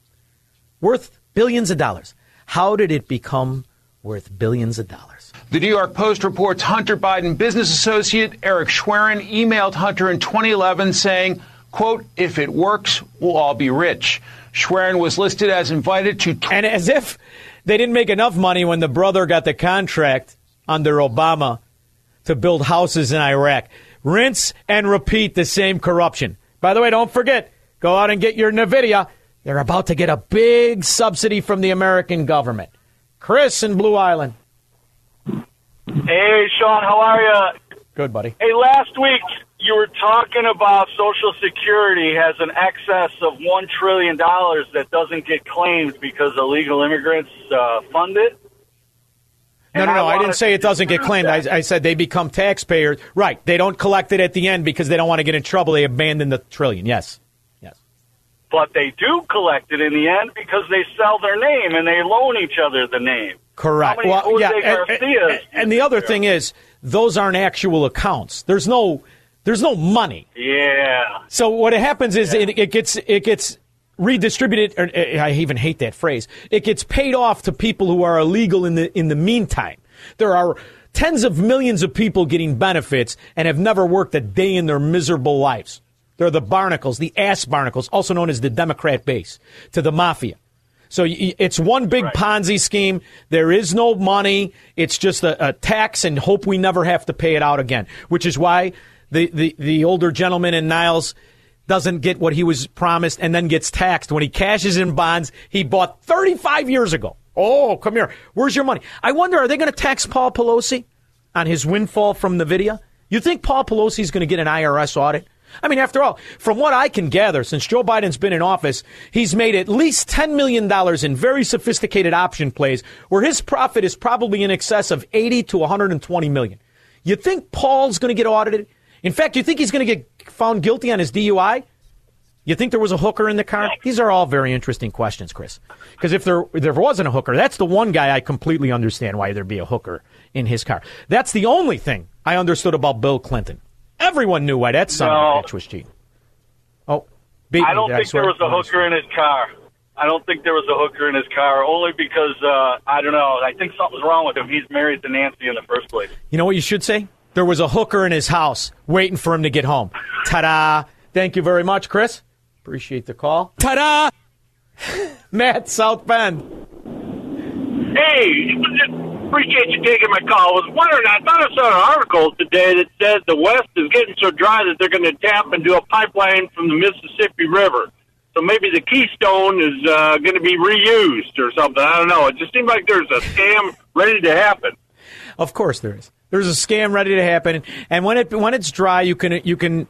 worth billions of dollars. How did it become worth billions of dollars? The New York Post reports Hunter Biden business associate Eric Schwerin emailed Hunter in 2011 saying, quote, if it works, we'll all be rich. Schwerin was listed as invited to. And as if they didn't make enough money when the brother got the contract under Obama to build houses in Iraq. Rinse and repeat the same corruption. By the way, don't forget, go out and get your NVIDIA. They're about to get a big subsidy from the American government. Chris in Blue Island. Hey, Sean, how are you? Good, buddy. Hey, last week you were talking about Social Security has an excess of one trillion dollars that doesn't get claimed because illegal immigrants uh, fund it. No, no, no. I, wanted didn't say it doesn't get claimed. I, I said they become taxpayers. Right. They don't collect it at the end because they don't want to get in trouble. They abandon the trillion. Yes. Yes. But they do collect it in the end because they sell their name and they loan each other the name. Correct. Many Jose and, and- and the other thing is, those aren't actual accounts. There's no, there's no money. Yeah. So what happens is it, it gets it gets redistributed. Or, uh, I even hate that phrase. It gets paid off to people who are illegal in the in the meantime. There are tens of millions of people getting benefits and have never worked a day in their miserable lives. They're the barnacles, the ass barnacles, also known as the Democrat base, to the mafia. So it's one big Ponzi scheme. There is no money. It's just a, a tax and hope we never have to pay it out again, which is why the, the, the older gentleman in Niles doesn't get what he was promised and then gets taxed when he cashes in bonds he bought 35 years ago. Oh, come here. Where's your money? I wonder, are they going to tax Paul Pelosi on his windfall from Nvidia? You think Paul Pelosi is going to get an IRS audit? I mean, after all, from what I can gather, since Joe Biden's been in office, he's made at least $10 million in very sophisticated option plays where his profit is probably in excess of 80 to 120 million. You think Paul's going to get audited? In fact, you think he's going to get found guilty on his DUI? You think there was a hooker in the car? These are all very interesting questions, Chris. Because if there there wasn't a hooker, that's the one guy I completely understand why there'd be a hooker in his car. That's the only thing I understood about Bill Clinton. Everyone knew why that son of No. a bitch was cheating. Oh, beat I don't did think swear? there was a hooker in his car. I don't think there was a hooker in his car, only because uh, I don't know. I think something's wrong with him. He's married to Nancy in the first place. You know what you should say? There was a hooker in his house waiting for him to get home. Ta da! Thank you very much, Chris. Appreciate the call. Ta da! Matt, South Bend. Hey, appreciate you taking my call. I was wondering, I thought I saw an article today that said the West is getting so dry that they're going to tap and do a pipeline from the Mississippi River. So maybe the Keystone is uh, going to be reused or something. I don't know. It just seems like there's a scam ready to happen. Of course there is. There's a scam ready to happen, and when it when it's dry, you can you can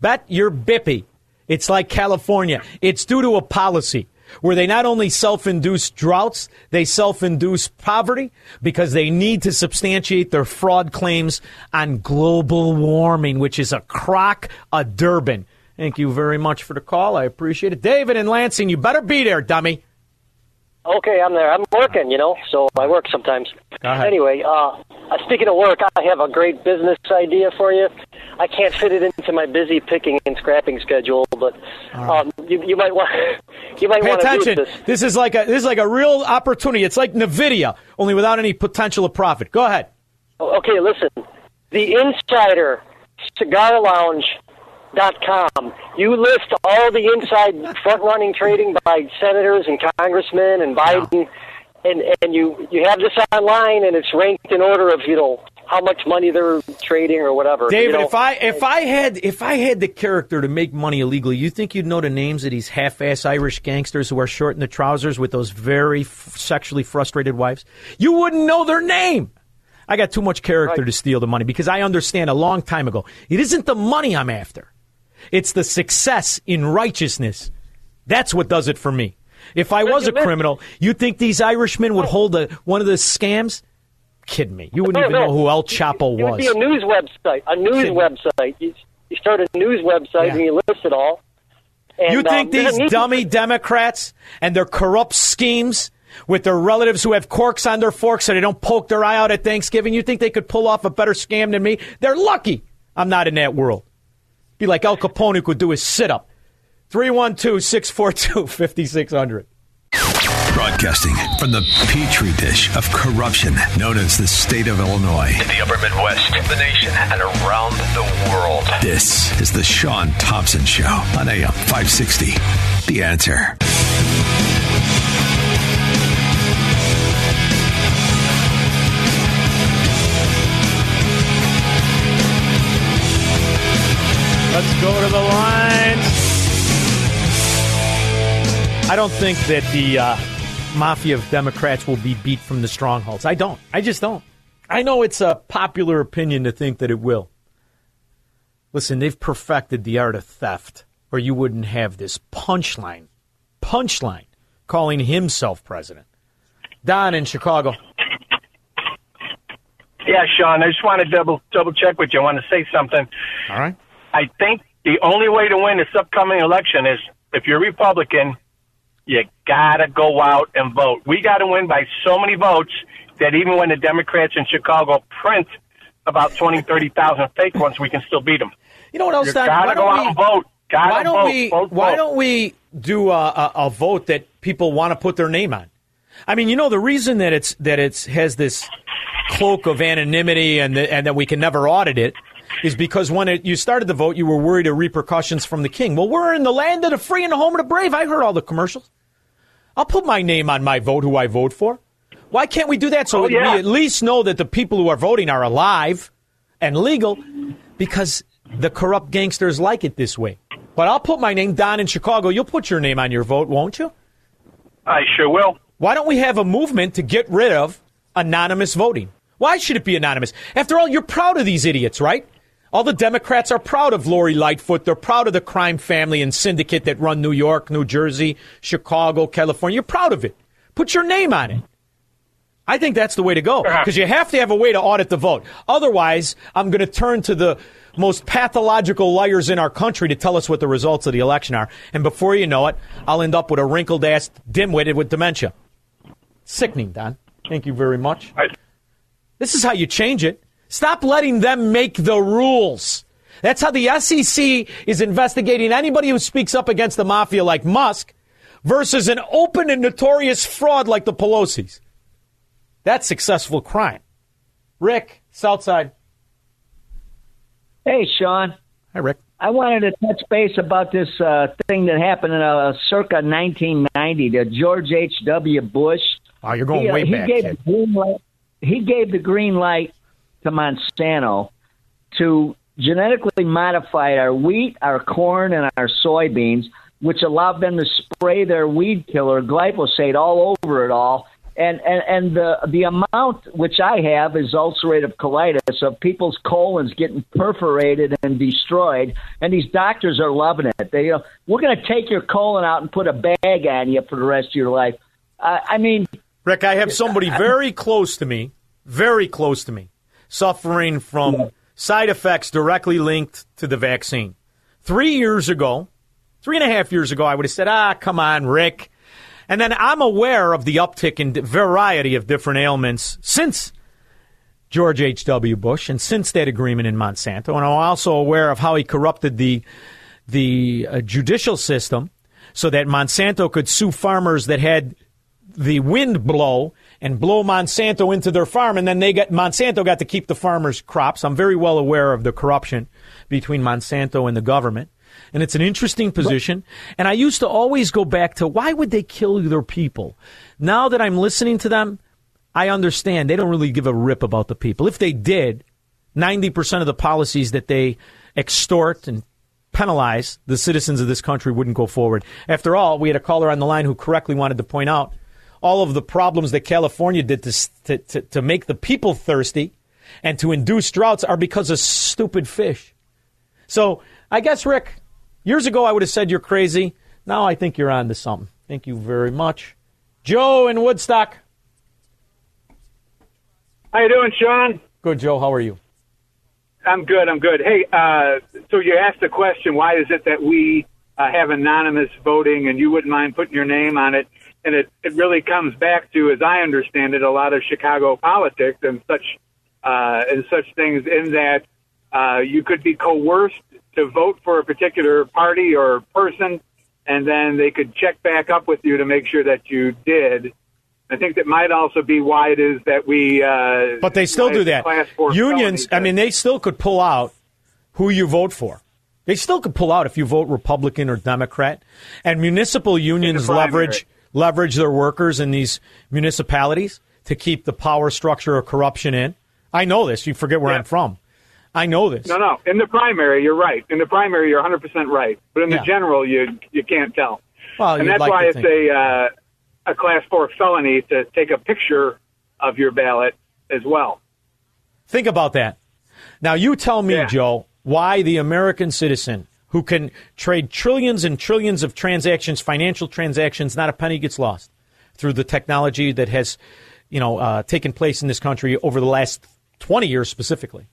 bet your bippy. It's like California. It's due to a policy where they not only self-induce droughts, they self-induce poverty because they need to substantiate their fraud claims on global warming, which is a crock, a Durbin. Thank you very much for the call. I appreciate it. David and Lansing, you better be there, dummy. Okay, I'm there. I'm working, you know, so I work sometimes. Anyway, uh, speaking of work, I have a great business idea for you. I can't fit it into my busy picking and scrapping schedule, but um, you, you might want you might want to do this. This is like a this is like a real opportunity. It's like Nvidia, only without any potential of profit. Go ahead. Okay, listen. The Insider Cigar Lounge. Dot com. You list all the inside front running trading by senators and congressmen and Biden, and and you you have this online and it's ranked in order of you know how much money they're trading or whatever. you David, know. if I if I had if I had the character to make money illegally, you think you'd know the names of these half-ass Irish gangsters who are short in the trousers with those very f- sexually frustrated wives? You wouldn't know their name. I got too much character to steal the money because I understand a long time ago. It isn't the money I'm after. It's the success in righteousness. That's what does it for me. If I was a criminal, you think these Irishmen would hold a, one of the scams? Kidding me. You wouldn't even know who El Chapo was. It would be a news website. A news website. You, you start a news website and you list it all. And, you think um, these news- dummy Democrats and their corrupt schemes with their relatives who have corks on their forks so they don't poke their eye out at Thanksgiving, you think they could pull off a better scam than me? They're lucky I'm not in that world. Be like Al Capone who could do his sit up. 312 642 5600. Broadcasting from the petri dish of corruption known as the state of Illinois. In the upper Midwest, the nation, and around the world. This is the Sean Thompson Show on AM 560. The answer. Let's go to the lines. I don't think that the uh, mafia of Democrats will be beat from the strongholds. I don't. I just don't. I know it's a popular opinion to think that it will. Listen, they've perfected the art of theft, or you wouldn't have this punchline, punchline, calling himself president. Don in Chicago. Yeah, Sean, I just want to double double check with you. I want to say something. All right. I think the only way to win this upcoming election is if you're Republican, you gotta go out and vote. We got to win by so many votes that even when the Democrats in Chicago print about 20, 30,000 fake ones, we can still beat them. You know what else, You Don? gotta go out we- and vote. Gotta why don't vote. we? Vote, why vote. don't we do a, a, a vote that people want to put their name on? I mean, you know, the reason that it's that it's has this cloak of anonymity and the, and that we can never audit it is because when it, you started the vote, you were worried of repercussions from the king. Well, we're in the land of the free and the home of the brave. I heard all the commercials. I'll put my name on my vote, who I vote for. Why can't we do that so Oh, yeah. we at least know that the people who are voting are alive and legal? Because the corrupt gangsters like it this way. But I'll put my name down in Chicago. You'll put your name on your vote, won't you? I sure will. Why don't we have a movement to get rid of anonymous voting? Why should it be anonymous? After all, you're proud of these idiots, right? All the Democrats are proud of Lori Lightfoot. They're proud of the crime family and syndicate that run New York, New Jersey, Chicago, California. You're proud of it. Put your name on it. I think that's the way to go because you have to have a way to audit the vote. Otherwise, I'm going to turn to the most pathological liars in our country to tell us what the results of the election are. And before you know it, I'll end up with a wrinkled ass dimwitted with dementia. Sickening, Don. Thank you very much. This is how you change it. Stop letting them make the rules. That's how the SEC is investigating anybody who speaks up against the mafia like Musk versus an open and notorious fraud like the Pelosi's. That's successful crime. Rick, Southside. Hey, Sean. Hi, Rick. I wanted to touch base about this uh, thing that happened in uh, circa 1990 to George H.W. Bush. Oh, you're going he, uh, he back. Gave kid. the green light, he gave the green light to Monsanto to genetically modify our wheat, our corn, and our soybeans, which allowed them to spray their weed killer glyphosate all over it all. And, and and the the amount which I have is ulcerative colitis of people's colons getting perforated and destroyed, and these doctors are loving it. They, uh, we're going to take your colon out and put a bag on you for the rest of your life. Uh, I mean, Rick, I have somebody very close to me, very close to me, suffering from side effects directly linked to the vaccine. Three years ago, three and a half years ago, I would have said, ah, come on, Rick. And then I'm aware of the uptick in variety of different ailments since George H.W. Bush and since that agreement in Monsanto. And I'm also aware of how he corrupted the, the uh, judicial system so that Monsanto could sue farmers that had the wind blow and blow Monsanto into their farm, and then they got Monsanto got to keep the farmers' crops. I'm very well aware of the corruption between Monsanto and the government, and it's an interesting position. And I used to always go back to why would they kill their people? Now that I'm listening to them, I understand they don't really give a rip about the people. If they did, 90% of the policies that they extort and penalize the citizens of this country wouldn't go forward. After all, we had a caller on the line who correctly wanted to point out all of the problems that California did to, to, to, to make the people thirsty and to induce droughts are because of stupid fish. So I guess, Rick, years ago I would have said you're crazy. Now I think you're on to something. Thank you very much. Joe in Woodstock. How you doing, Sean? Good, Joe. How are you? I'm good. I'm good. Hey, uh, so you asked the question, why is it that we uh, have anonymous voting, and you wouldn't mind putting your name on it? And it, it really comes back to, as I understand it, a lot of Chicago politics and such uh, and such things. In that uh, you could be coerced to vote for a particular party or person, and then they could check back up with you to make sure that you did. I think that might also be why it is that we. Uh, But they still do that. Unions, I mean, they still could pull out who you vote for. They still could pull out if you vote Republican or Democrat. And municipal unions leverage leverage their workers in these municipalities to keep the power structure of corruption in. I know this. You forget where I'm from. I know this. No, no. In the primary, you're right. In the primary, you're 100 percent right. But in Yeah. the general, you you can't tell. Well, and that's like why it's think. a uh, a class four felony to take a picture of your ballot as well. Think about that. Now, you tell me, Joe, why the American citizen who can trade trillions and trillions of transactions, financial transactions, not a penny gets lost through the technology that has, you know, uh, taken place in this country over the last 20 years specifically.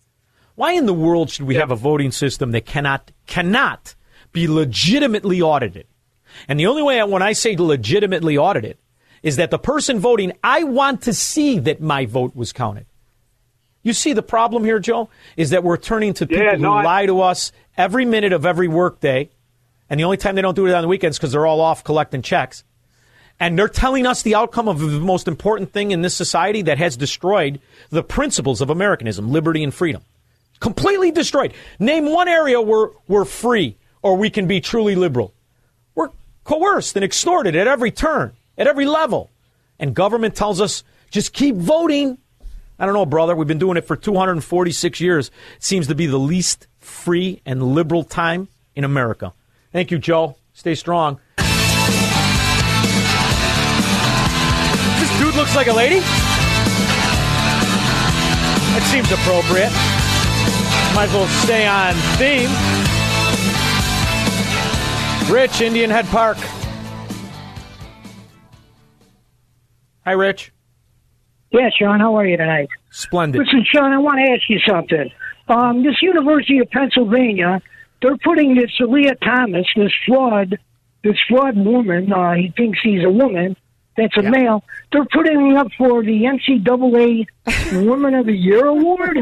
Why in the world should we have a voting system that cannot cannot be legitimately audited? And the only way I, when I say legitimately audited is that the person voting, I want to see that my vote was counted. You see the problem here, Joe, is that we're turning to people Yeah, no, who I- lie to us every minute of every workday, and the only time they don't do it on the weekends because they're all off collecting checks. And they're telling us the outcome of the most important thing in this society that has destroyed the principles of Americanism, liberty and freedom. Completely destroyed. Name one area where we're free or we can be truly liberal. We're coerced and extorted at every turn, at every level. And government tells us just keep voting. I don't know, brother. We've been doing it for 246 years. It seems to be the least free and liberal time in America. Thank you, Joe. Stay strong. This dude looks like a lady. That seems appropriate. Might as well stay on theme. Rich, Indian Head Park. Hi, Rich. Yeah, Sean, how are you tonight? Splendid. Listen, Sean, I want to ask you something. Um, this University of Pennsylvania, they're putting this Aaliyah Thomas, this fraud, this fraud woman. Uh, he thinks he's a woman. That's a male. They're putting him up for the NCAA Woman of the Year award.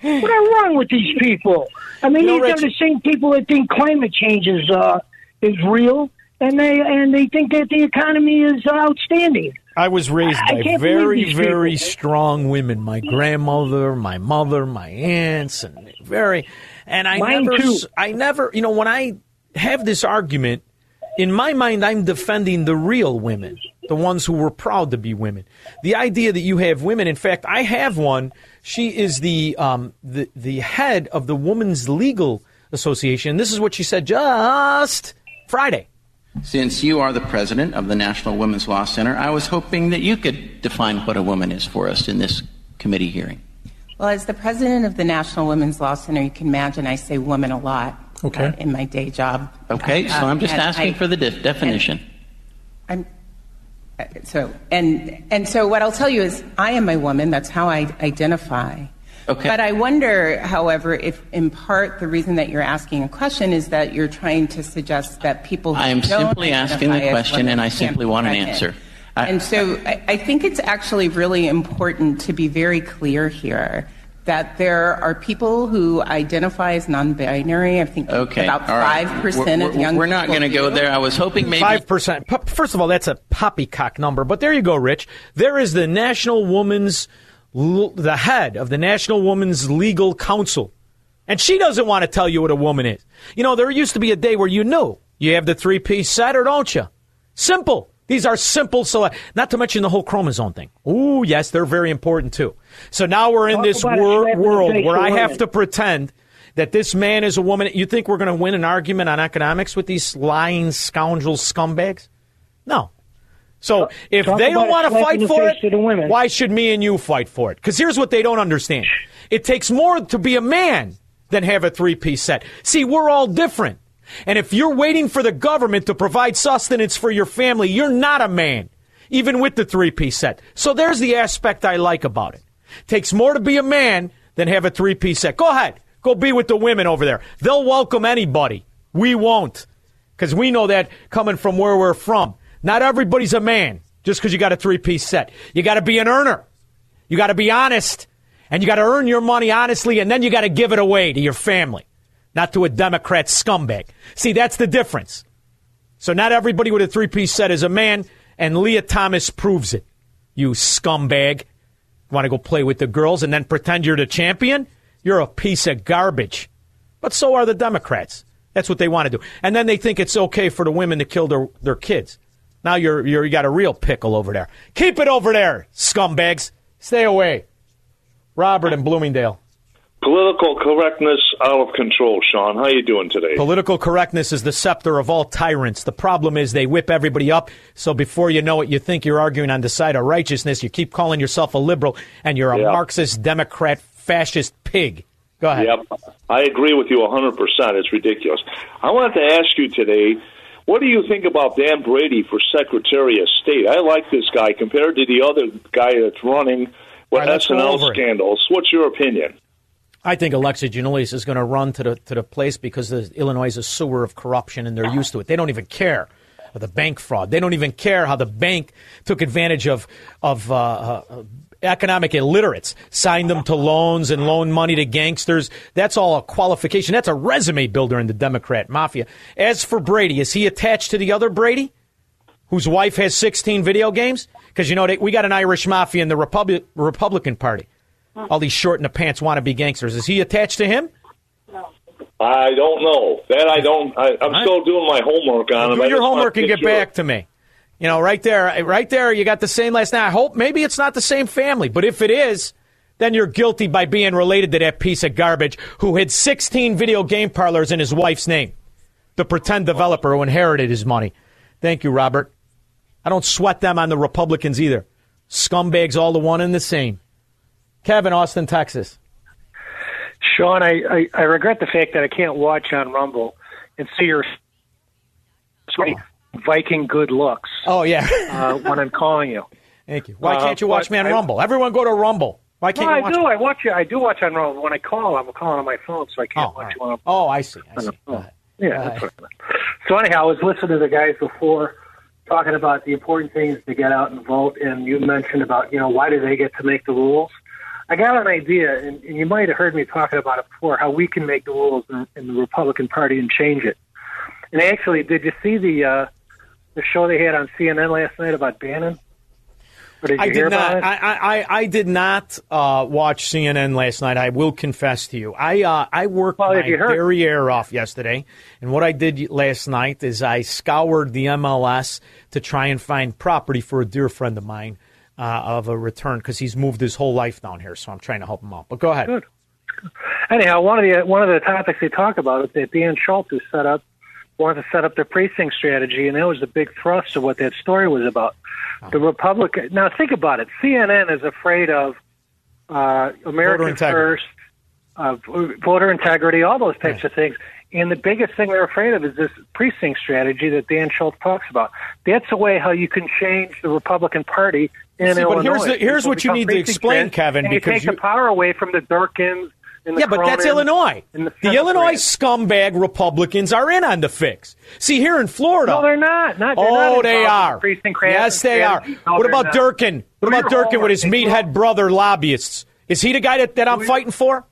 What are wrong with these people? I mean, You know, these are the same people that think climate change is uh, is real. And they and they think that the economy is outstanding. I was raised I by can't very, very people. strong women. My grandmother, my mother, my aunts, and very. And I Mine never, too. I never, you know, when I have this argument, in my mind, I'm defending the real women, the ones who were proud to be women. The idea that you have women, in fact, I have one. She is the um, the the head of the Women's Legal Association. This is what she said just Friday. Since you are the president of the National Women's Law Center, I was hoping that you could define what a woman is for us in this committee hearing. Well, as the president of the National Women's Law Center, you can imagine I say woman a lot Okay. uh, in my day job. Okay, so Uh, I'm just asking I- for the de- definition. I'm uh, so and and so what I'll tell you is I am a woman. That's how I identify. Okay. But I wonder, however, if in part the reason that you're asking a question is that you're trying to suggest that people who I am don't simply asking the question, and I simply want an answer. I- and so I, I think it's actually really important to be very clear here that there are people who identify as non-binary. I think Okay, about all right. five percent of young people. We're not going to go there. I was hoping maybe. Five percent. First of all, that's a poppycock number. But there you go, Rich. There is the National Woman's, L- the head of the National Women's Legal Council, and she doesn't want to tell you what a woman is. You know, there used to be a day where you knew you have the three piece set, or don't you? Simple. These are simple. Select. Not to mention the whole chromosome thing. Ooh, yes, they're very important too. So now we're in Talk this wor- slap in the world where I have to pretend that this man is a woman. You think we're going to win an argument on economics with these lying scoundrels, scumbags? No. So if talk they don't want to fight for face to the it, why should me and you fight for it? Because here's what they don't understand: it takes more to be a man than have a three-piece set. See, we're all different, and if you're waiting for the government to provide sustenance for your family, you're not a man, even with the three-piece set. So there's the aspect I like about it. Takes more to be a man than have a three-piece set. Go ahead, go be with the women over there. They'll welcome anybody. We won't because we know that coming from where we're from. Not everybody's a man just because you got a three piece set. You got to be an earner. You got to be honest. And you got to earn your money honestly, and then you got to give it away to your family, not to a Democrat scumbag. See, that's the difference. So, not everybody with a three piece set is a man, and Lia Thomas proves it. You scumbag. Want to go play with the girls and then pretend you're the champion? You're a piece of garbage. But so are the Democrats. That's what they want to do. And then they think it's okay for the women to kill their, their kids. Now you're, you're, you got a real pickle over there. Keep it over there, scumbags. Stay away. Robert in Bloomingdale. Political correctness out of control, Sean. How are you doing today? Political correctness is the scepter of all tyrants. The problem is they whip everybody up, so before you know it, you think you're arguing on the side of righteousness. You keep calling yourself a liberal, and you're a Yeah. Marxist, Democrat, fascist pig. Go ahead. Yep, I agree with you 100%. It's ridiculous. I wanted to ask you today, what do you think about Dan Brady for Secretary of State? I like this guy compared to the other guy that's running with right, SNL over it. scandals. What's your opinion? I think Alexis Giannoulias is going to run to the to the place because the, Illinois is a sewer of corruption and they're used to it. They don't even care the bank fraud. They don't even care how the bank took advantage of of uh, uh, economic illiterates, signed them to loans and loaned money to gangsters. That's all a qualification. That's a resume builder in the Democrat mafia. As for Brady, is he attached to the other Brady? Whose wife has 16 video games? Because you know they, we got an Irish mafia in the Republic, Republican Party. All these short in the pants wannabe gangsters. Is he attached to him? I don't know. That I don't. I, I'm still doing my homework on him. Do your homework and get your- back to me. You know, right there, right there, you got the same last name. I hope maybe it's not the same family, but if it is, then you're guilty by being related to that piece of garbage who had 16 video game parlors in his wife's name. The pretend developer who inherited his money. Thank you, Robert. I don't sweat them on the Republicans either. Scumbags, all the one and the same. Kevin, Austin, Texas. Sean, I, I, I regret the fact that I can't watch on Rumble and see your sweet Viking good looks. Oh yeah, uh, when I'm calling you. Thank you. Why Uh, can't you watch me on I- Rumble? Everyone go to Rumble. Why can't no, you I watch do. I watch you. I do watch on Rumble. When I call, I'm calling on my phone, so I can't watch you on. Oh, I see. I see. Yeah. I meant. So anyhow, I was listening to the guys before talking about the important things to get out and vote, and you mentioned about you know why do they get to make the rules. I got an idea, and, and you might have heard me talking about it before, how we can make the rules in, in the Republican Party and change it. And actually, did you see the uh, the show they had on CNN last night about Bannon? Did I did not. I, I, I did not uh, watch CNN last night. I will confess to you. I uh, I worked my you heard- derriere off yesterday, and what I did last night is I scoured the MLS to try and find property for a dear friend of mine uh, of a return because he's moved his whole life down here. So I'm trying to help him out. But go ahead. Good. Anyhow, one of the one of the topics they talk about is that Dan Schultz has set up wanted to set up their precinct strategy, and that was the big thrust of what that story was about. The Republican. Now think about it. CNN is afraid of uh, American integrity. first, uh, voter integrity, all those types of things. And the biggest thing they're afraid of is this precinct strategy that Dan Schultz talks about. That's a way how you can change the Republican Party in See, but here's the- here's what you need to explain, Kevin, and you because take you- the power away from the Durkins the Yeah, but that's Illinois. and The, Illinois scumbag Republicans are in on the fix. See, here in Florida. No, they're not. Not- they're oh, not they are. the Yes, they are. No, what about not. Durkin? What about Durkin with his meathead brother lobbyists? Is he the guy that, that I'm fighting for?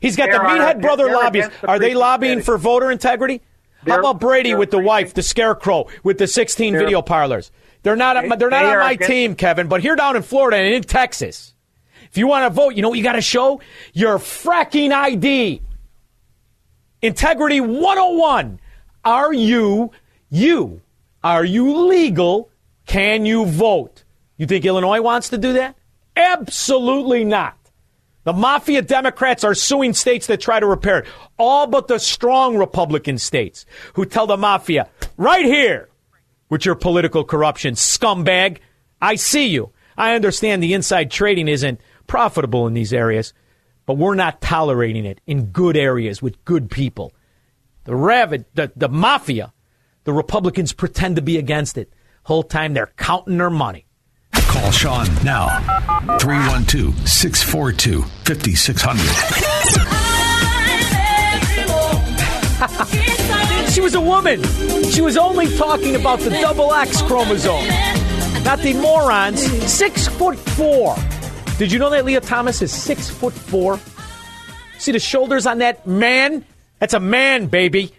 He's got the They're, uh, meathead brother lobbyists. the Are they lobbying for voter integrity? How about Brady with the wife, the scarecrow, with the 16 video parlors? They're not. They- they're not on my team, Kevin. But here down in Florida and in Texas, if you want to vote, you know what you got to show your fracking ID. Integrity 101. Are you, you, are you legal? Can you vote? You think Illinois wants to do that? Absolutely not. The mafia Democrats are suing states that try to repair it. All but the strong Republican states who tell the mafia, right here, with your political corruption, scumbag, I see you. I understand the inside trading isn't profitable in these areas, but we're not tolerating it in good areas with good people. The ravid, the, the mafia, the Republicans pretend to be against it. Whole time they're counting their money. Call Sean now. 312 642 5600. She was a woman. She was only talking about the double X chromosome, not the morons. Six foot four. Did you know that Lia Thomas is six foot four? See the shoulders on that man? That's a man, baby.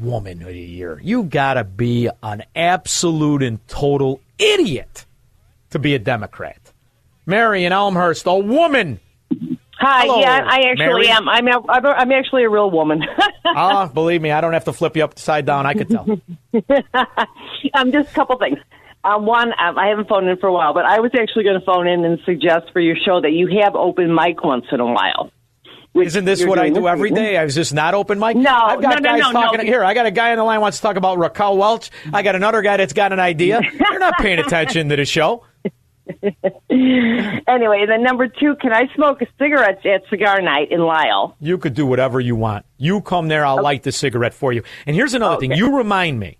Woman of the year. You gotta be an absolute and total idiot to be a Democrat. Mary in Elmhurst, a woman. Hi, Hello, yeah, I actually Mary. am. I'm a, I'm, a, I'm actually a real woman. Ah, believe me, I don't have to flip you upside down. I could tell. um, just a couple things. Um, one, um, I haven't phoned in for a while, but I was actually going to phone in and suggest for your show that you have open mic once in a while. Isn't this what I do every evening. day? I was just not open mic. No, I've got no, no, guys no, talking. no. Here, I got a guy on the line wants to talk about Raquel Welch. I got another guy that's got an idea. You're not paying attention to the show. Anyway, then number two, can I smoke a cigarette at cigar night in Lisle? You could do whatever you want. You come there, I'll light the cigarette for you. And here's another thing. You remind me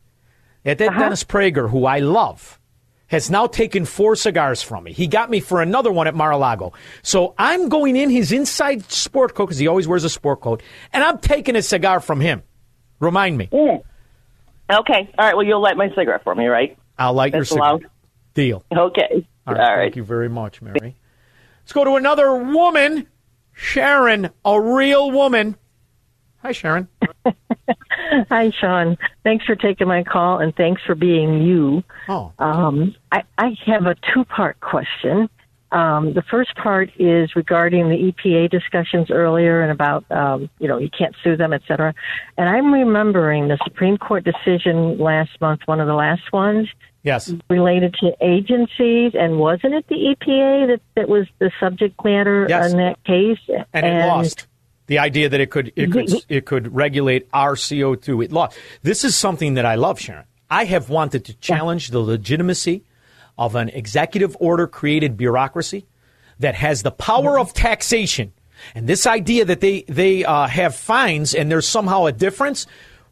that that uh-huh. Dennis Prager, who I love, has now taken four cigars from me. He got me for another one at Mar-a-Lago. So I'm going in his inside sport coat because he always wears a sport coat, and I'm taking a cigar from him. Remind me. Okay. All right. Well, you'll light my cigarette for me, right? I'll light your That's cigar. allowed? Deal. Okay. All right, Thank you very much, Mary. Let's go to another woman, Sharon, a real woman. Hi, Sharon. Hi, Sean. Thanks for taking my call and thanks for being you. Oh. Um, I, I have a two part question. Um, the first part is regarding the EPA discussions earlier and about, um, you know, you can't sue them, et cetera. And I'm remembering the Supreme Court decision last month, one of the last ones, Yes. related to agencies. And wasn't it the EPA that, that was the subject matter Yes. in that case? and it lost the idea that it could it could it could regulate our CO two. It lost. This is something that I love, Sharon. I have wanted to challenge the legitimacy of an executive order created bureaucracy that has the power mm-hmm. of taxation. And this idea that they they uh, have fines and there's somehow a difference.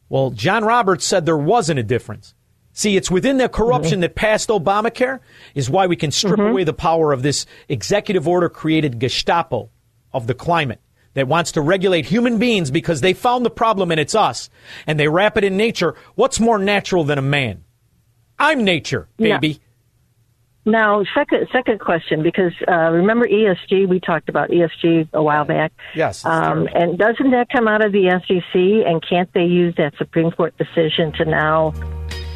Well, John Roberts said there wasn't a difference. See, it's within the corruption mm-hmm. that passed Obamacare is why we can strip mm-hmm. away the power of this executive order created Gestapo of the climate that wants to regulate human beings because they found the problem and it's us and they wrap it in nature. What's more natural than a man? I'm nature, baby. Now, second second question, because uh, remember ESG? We talked about ESG a while back. Yes. Um, and doesn't that come out of the SEC? And can't they use that Supreme Court decision to now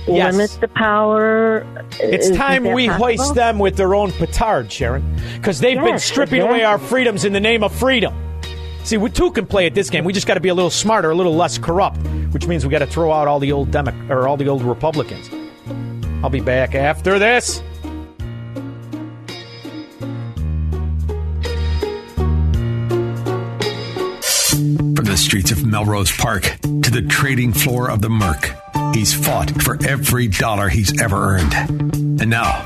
Yes. limit the power? It's Is time we possible? hoist them with their own petard, Sharon, because they've been Yes, stripping away our freedoms in the name of freedom. See, we too can play at this game. We just got to be a little smarter, a little less corrupt, which means we got to throw out all the old Demo- or all the old Republicans. I'll be back after this. From the streets of Melrose Park to the trading floor of the Merc, he's fought for every dollar he's ever earned. And now,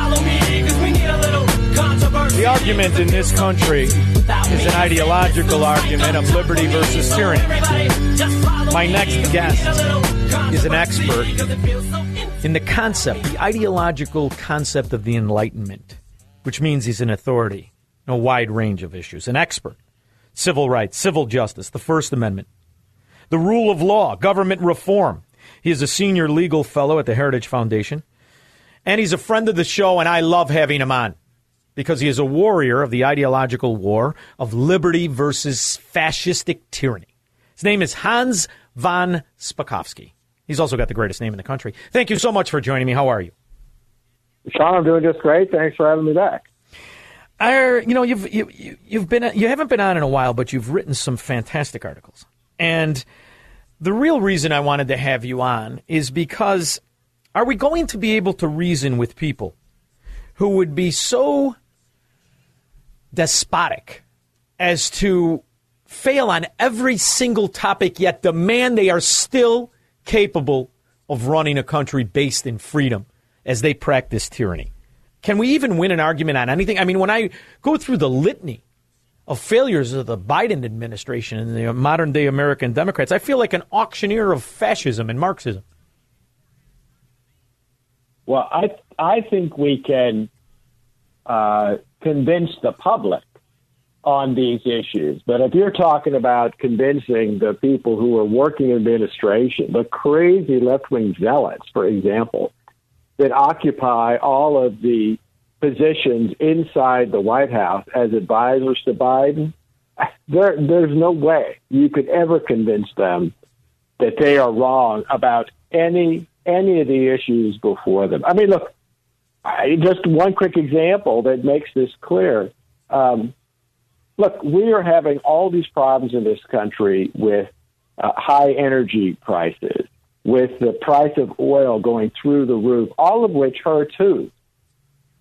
The argument in this country is an ideological argument of liberty versus tyranny. My next guest is an expert in the concept, the ideological concept of the Enlightenment, which means he's an authority in a wide range of issues, an expert. Civil rights, civil justice, the First Amendment, the rule of law, government reform. He is a senior legal fellow at the Heritage Foundation, and he's a friend of the show, and I love having him on because he is a warrior of the ideological war of liberty versus fascistic tyranny. His name is Hans von Spakovsky. He's also got the greatest name in the country. Thank you so much for joining me. How are you? Sean, I'm doing just great. Thanks for having me back. I, you know, you've you, you- you've been you haven't been on in a while, but you've written some fantastic articles. And the real reason I wanted to have you on is because are we going to be able to reason with people who would be so despotic as to fail on every single topic, yet demand they are still capable of running a country based in freedom as they practice tyranny? Can we even win an argument on anything? I mean, when I go through the litany of failures of the Biden administration and the modern day American Democrats, I feel like an auctioneer of fascism and Marxism. Well, I I think we can uh, convince the public on these issues. But if you're talking about convincing the people who are working in administration, the crazy left wing zealots, for example, that occupy all of the positions inside the White House as advisors to Biden, there, there's no way you could ever convince them that they are wrong about any any of the issues before them. I mean, look, I, just one quick example that makes this clear. Um, look, we are having all these problems in this country with uh, high energy prices, with the price of oil going through the roof, all of which hurt who?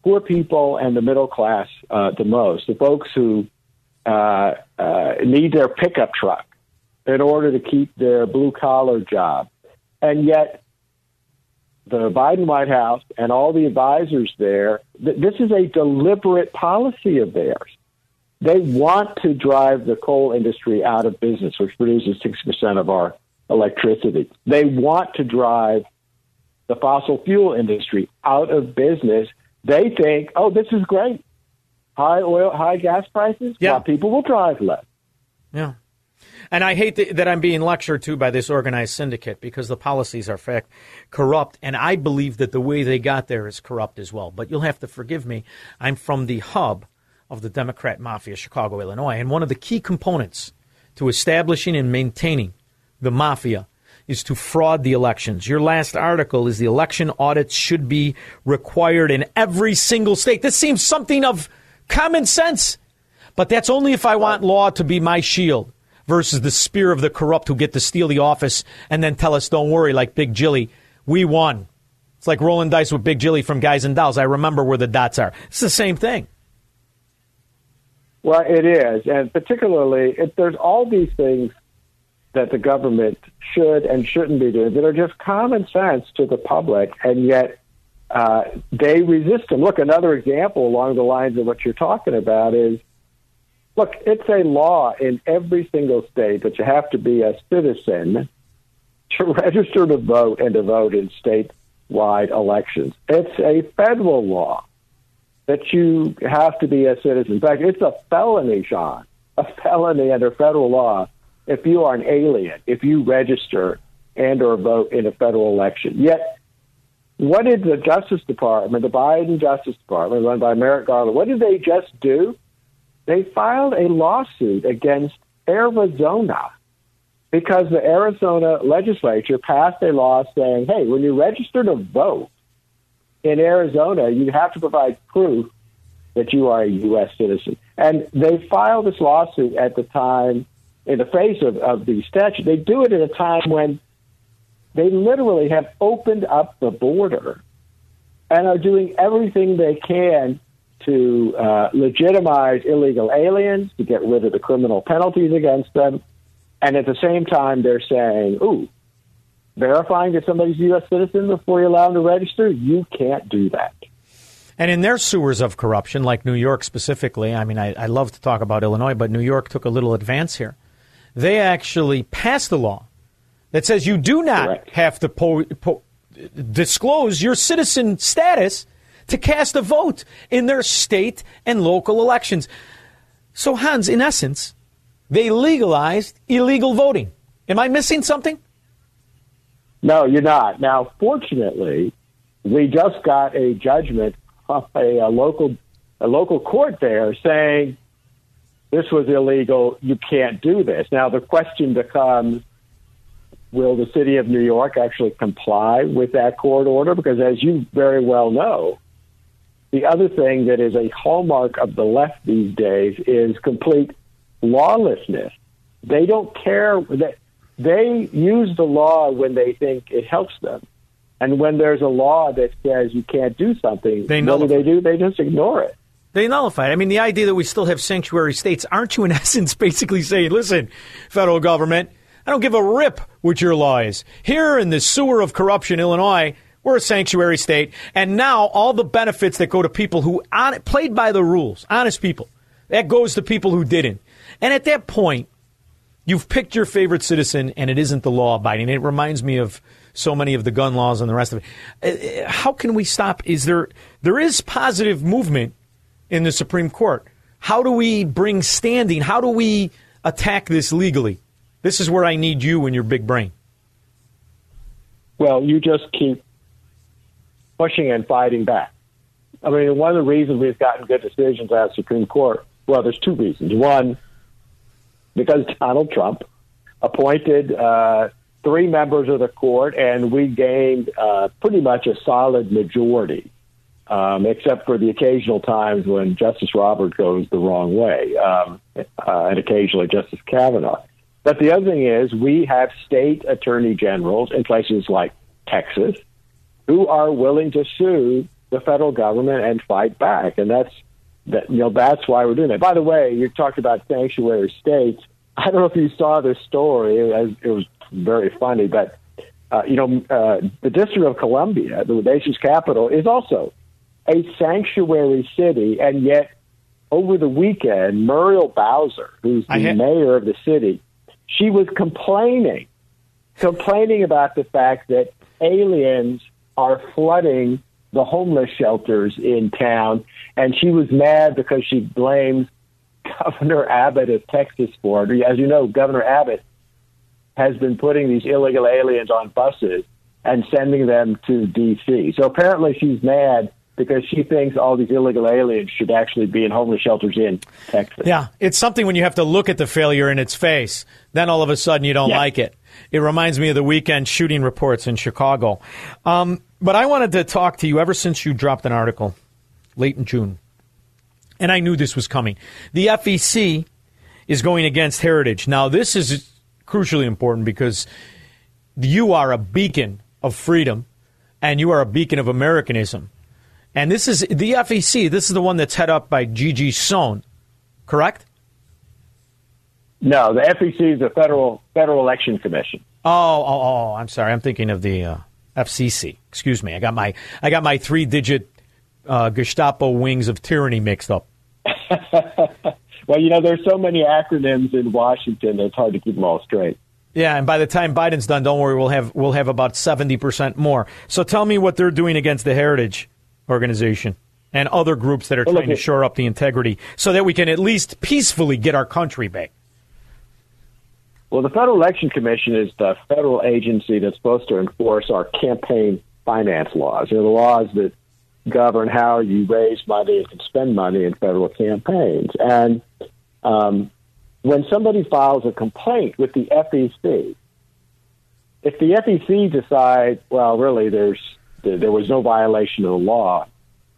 Poor people and the middle class uh, the most, the folks who uh, uh, need their pickup truck in order to keep their blue collar job. And yet, the Biden White House and all the advisors there, th- this is a deliberate policy of theirs. They want to drive the coal industry out of business, which produces 6% of our electricity. They want to drive the fossil fuel industry out of business. They think, oh, this is great. High oil, high gas prices, yeah. people will drive less. Yeah. And I hate that, I'm being lectured to by this organized syndicate because the policies are fact corrupt, and I believe that the way they got there is corrupt as well. But you'll have to forgive me. I'm from the hub of the Democrat mafia, Chicago, Illinois, and one of the key components to establishing and maintaining the mafia is to fraud the elections. Your last article is the election audits should be required in every single state. This seems something of common sense, but that's only if I want law to be my shield versus the spear of the corrupt who get to steal the office and then tell us, don't worry, like Big Jilly, we won. It's like rolling dice with Big Jilly from Guys and Dolls. I remember where the dots are. It's the same thing. Well, it is. And particularly, if there's all these things that the government should and shouldn't be doing that are just common sense to the public, and yet uh, they resist them. Look, another example along the lines of what you're talking about is Look, it's a law in every single state that you have to be a citizen to register to vote and to vote in statewide elections. It's a federal law that you have to be a citizen. In fact, it's a felony, Sean, a felony under federal law if you are an alien, if you register and or vote in a federal election. Yet, what did the Justice Department, the Biden Justice Department, run by Merrick Garland, what did they just do? They filed a lawsuit against Arizona because the Arizona legislature passed a law saying, hey, when you register to vote in Arizona, you have to provide proof that you are a U.S. citizen. And they filed this lawsuit at the time, in the face of, of the statute. They do it at a time when they literally have opened up the border and are doing everything they can to uh, legitimize illegal aliens, to get rid of the criminal penalties against them. And at the same time, they're saying, ooh, verifying that somebody's a U.S. citizen before you allow them to register, you can't do that. And in their sewers of corruption, like New York specifically, I mean, I, I love to talk about Illinois, but New York took a little advance here. They actually passed a law that says you do not Correct. have to po- po- disclose your citizen status to cast a vote in their state and local elections. So, Hans, in essence, they legalized illegal voting. Am I missing something? No, you're not. Now, fortunately, we just got a judgment of a, a local a local court there saying this was illegal. You can't do this. Now, the question becomes will the city of New York actually comply with that court order? Because as you very well know, the other thing that is a hallmark of the left these days is complete lawlessness. They don't care that they use the law when they think it helps them. And when there's a law that says you can't do something, they what do they do? They just ignore it. They nullify it. I mean, the idea that we still have sanctuary states, aren't you in essence basically saying, listen, federal government, I don't give a rip what your law is. Here in the sewer of corruption, Illinois, we're a sanctuary state. And now all the benefits that go to people who on, played by the rules, honest people, that goes to people who didn't. And at that point, you've picked your favorite citizen and it isn't the law abiding. It reminds me of so many of the gun laws and the rest of it. Uh, how can we stop? Is there there is positive movement in the Supreme Court? How do we bring standing? How do we attack this legally? This is where I need you and your big brain. Well, you just keep pushing and fighting back. I mean, one of the reasons we've gotten good decisions at the Supreme Court, well, there's two reasons. One, because Donald Trump appointed uh, three members of the court, and we gained uh, pretty much a solid majority, um, except for the occasional times when Justice Roberts goes the wrong way, um, uh, and occasionally Justice Kavanaugh. But the other thing is, we have state attorney generals in places like Texas who are willing to sue the federal government and fight back, and that's that. You know, that's why we're doing that. By the way, you talked about sanctuary states. I don't know if you saw this story. It was very funny. But uh, you know, uh, the District of Columbia, the nation's capital, is also a sanctuary city, and yet over the weekend, Muriel Bowser, who's the ha- mayor of the city, she was complaining, complaining about the fact that aliens are flooding the homeless shelters in town, and she was mad because she blames Governor Abbott of Texas for it. As you know, Governor Abbott has been putting these illegal aliens on buses and sending them to D.C. So apparently she's mad because she thinks all these illegal aliens should actually be in homeless shelters in Texas. Yeah, it's something when you have to look at the failure in its face, then all of a sudden you don't yeah. like it. It reminds me of the weekend shooting reports in Chicago. Um, but I wanted to talk to you ever since you dropped an article late in June, and I knew this was coming. The FEC is going against heritage. Now, this is crucially important because you are a beacon of freedom and you are a beacon of Americanism. And this is the FEC, this is the one that's head up by Gigi Sohn, correct? No, the FEC is the Federal Federal Election Commission. Oh, oh, oh, I'm sorry. I'm thinking of the uh, FCC. Excuse me. I got my I got my three digit uh, Gestapo wings of tyranny mixed up. Well, you know, there's so many acronyms in Washington; it's hard to keep them all straight. Yeah, and by the time Biden's done, don't worry, we'll have we'll have about seventy percent more. So tell me what they're doing against the Heritage Organization. and other groups that are Well, trying to shore up the integrity so that we can at least peacefully get our country back. Well, the Federal Election Commission is the federal agency that's supposed to enforce our campaign finance laws. They're the laws that govern how you raise money and can spend money in federal campaigns. And um, when somebody files a complaint with the FEC, if the FEC decides, well, really, there's there was no violation of the law,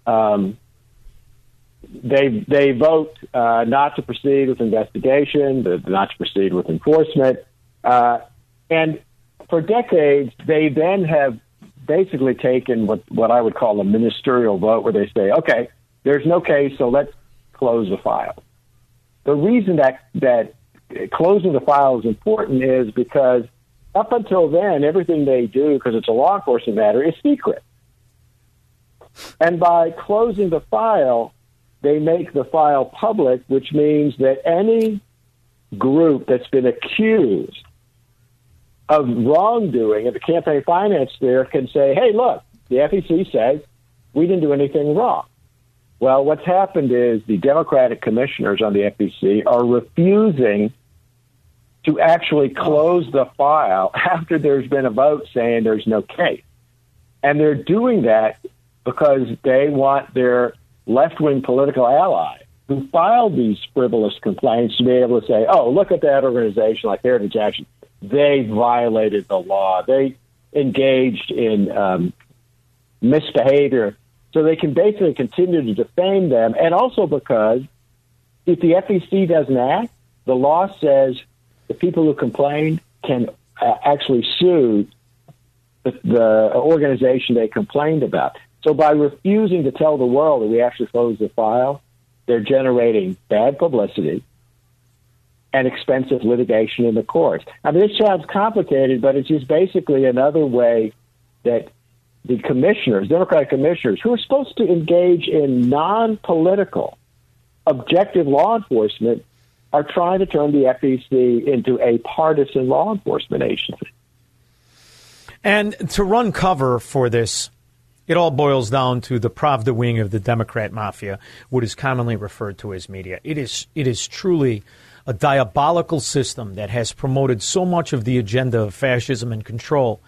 um, they they vote uh, not to proceed with investigation, not to proceed with enforcement, uh, and for decades they then have basically taken what what I would call a ministerial vote, where they say, okay, there's no case, so let's close the file. The reason that that closing the file is important is because up until then, everything they do, because it's a law enforcement matter, is secret. And by closing the file, they make the file public, which means that any group that's been accused of wrongdoing in the campaign finance sphere can say, hey, look, the FEC says we didn't do anything wrong. Well, what's happened is the Democratic commissioners on the FEC are refusing to actually close the file after there's been a vote saying there's no case. And they're doing that because they want their left wing political ally who filed these frivolous complaints to be able to say, oh, look at that organization like Heritage Action. They violated the law. They engaged in um, misbehavior. So they can basically continue to defame them. And also because if the FEC doesn't act, the law says the people who complained can uh, actually sue the, the organization they complained about. So by refusing to tell the world that we actually closed the file, they're generating bad publicity and expensive litigation in the courts. I mean, this sounds complicated, but it's just basically another way that the commissioners, Democratic commissioners, who are supposed to engage in non-political, objective law enforcement, are trying to turn the FEC into a partisan law enforcement agency. And to run cover for this, it all boils down to the Pravda wing of the Democrat mafia, what is commonly referred to as media. It is, it is truly a diabolical system that has promoted so much of the agenda of fascism and control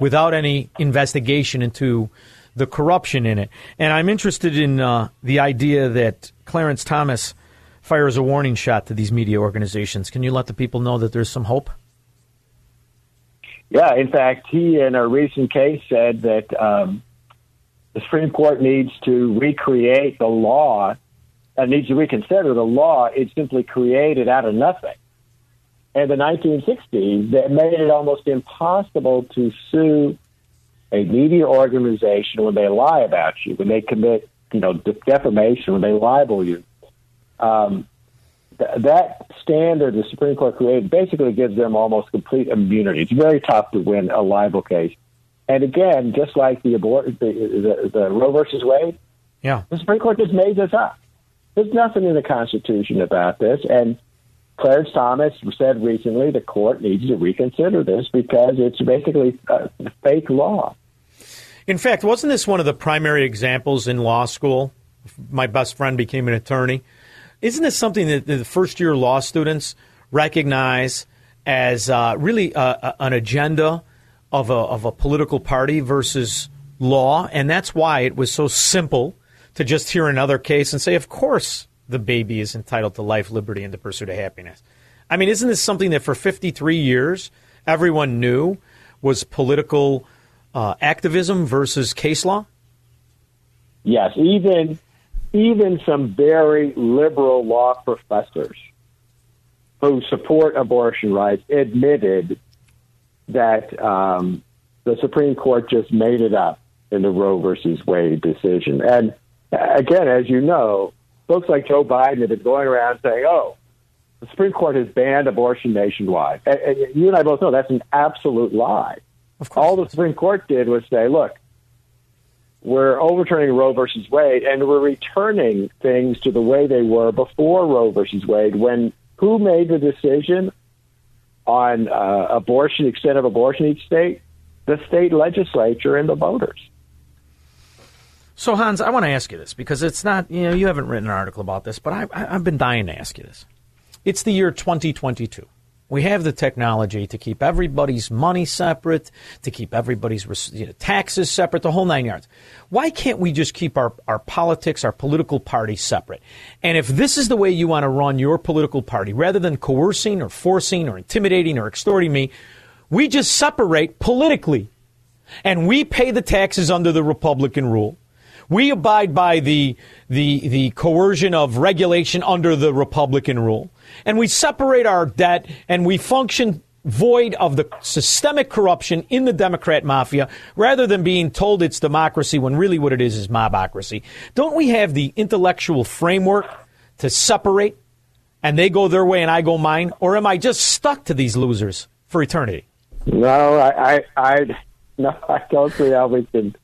without any investigation into the corruption in it. And I'm interested in uh, the idea that Clarence Thomas fires a warning shot to these media organizations. Can you let the people know that there's some hope? Yeah, in fact, he in a recent case said that um, the Supreme Court needs to recreate the law, and needs to reconsider the law it simply created out of nothing. In the 1960s, that made it almost impossible to sue a media organization when they lie about you, when they commit, you know, defamation, when they libel you. Um, th- that standard the Supreme Court created basically gives them almost complete immunity. It's very tough to win a libel case. And again, just like the abort the, the, the Roe versus Wade, yeah, the Supreme Court just made this up. There's nothing in the Constitution about this, and Clarence Thomas said recently the court needs to reconsider this because it's basically a fake law. In fact, wasn't this one of the primary examples in law school? My best friend became an attorney. Isn't this something that the first year law students recognize as uh, really uh, an agenda of a, of a political party versus law? And that's why it was so simple to just hear another case and say, of course, the baby is entitled to life, liberty, and the pursuit of happiness. I mean, isn't this something that for 53 years everyone knew was political uh, activism versus case law? Yes, even even some very liberal law professors who support abortion rights admitted that um, the Supreme Court just made it up in the Roe versus Wade decision. And again, as you know, folks like Joe Biden have been going around saying, "Oh, the Supreme Court has banned abortion nationwide." And, and you and I both know that's an absolute lie. All the Supreme Court did was say, "Look, we're overturning Roe versus Wade, and we're returning things to the way they were before Roe versus Wade. When who made the decision on uh, abortion, extent of abortion each state? The state legislature and the voters." So Hans, I want to ask you this because it's not you know you haven't written an article about this, but I, I've been dying to ask you this. It's the year 2022. We have the technology to keep everybody's money separate, to keep everybody's you know, taxes separate, the whole nine yards. Why can't we just keep our, our politics, our political party separate? And if this is the way you want to run your political party, rather than coercing or forcing or intimidating or extorting me, we just separate politically. And we pay the taxes under the Republican rule. We abide by the, the, the coercion of regulation under the Republican rule. And we separate our debt and we function void of the systemic corruption in the Democrat mafia rather than being told it's democracy when really what it is is mobocracy. Don't we have the intellectual framework to separate and they go their way and I go mine? Or am I just stuck to these losers for eternity? No, I, I, I no, I don't see how we can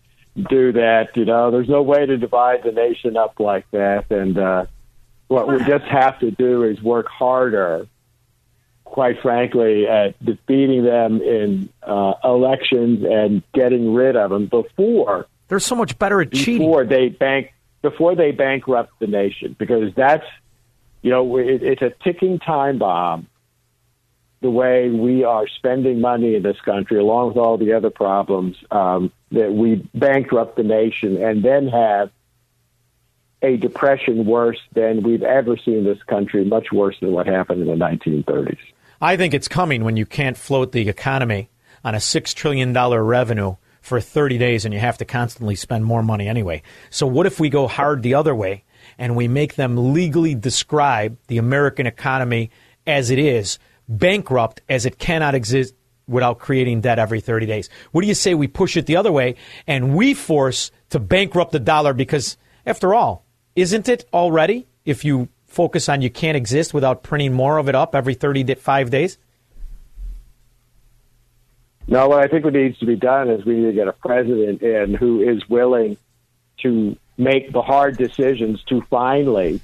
do that. You know, there's no way to divide the nation up like that. And uh, what we just have to do is work harder, quite frankly, at defeating them in uh, elections and getting rid of them before they're so much better at cheating. Before they bank, before they bankrupt the nation, because that's you know it, it's a ticking time bomb the way we are spending money in this country, along with all the other problems, um, that we bankrupt the nation and then have a depression worse than we've ever seen in this country, much worse than what happened in the 1930s. I think it's coming when you can't float the economy on a $6 trillion revenue for 30 days and you have to constantly spend more money anyway. So, what if we go hard the other way and we make them legally describe the American economy as it is bankrupt as it cannot exist without creating debt every 30 days. What do you say we push it the other way and we force to bankrupt the dollar because, after all, isn't it already if you focus on you can't exist without printing more of it up every 35 days? No, what I think what needs to be done is we need to get a president in who is willing to make the hard decisions to finally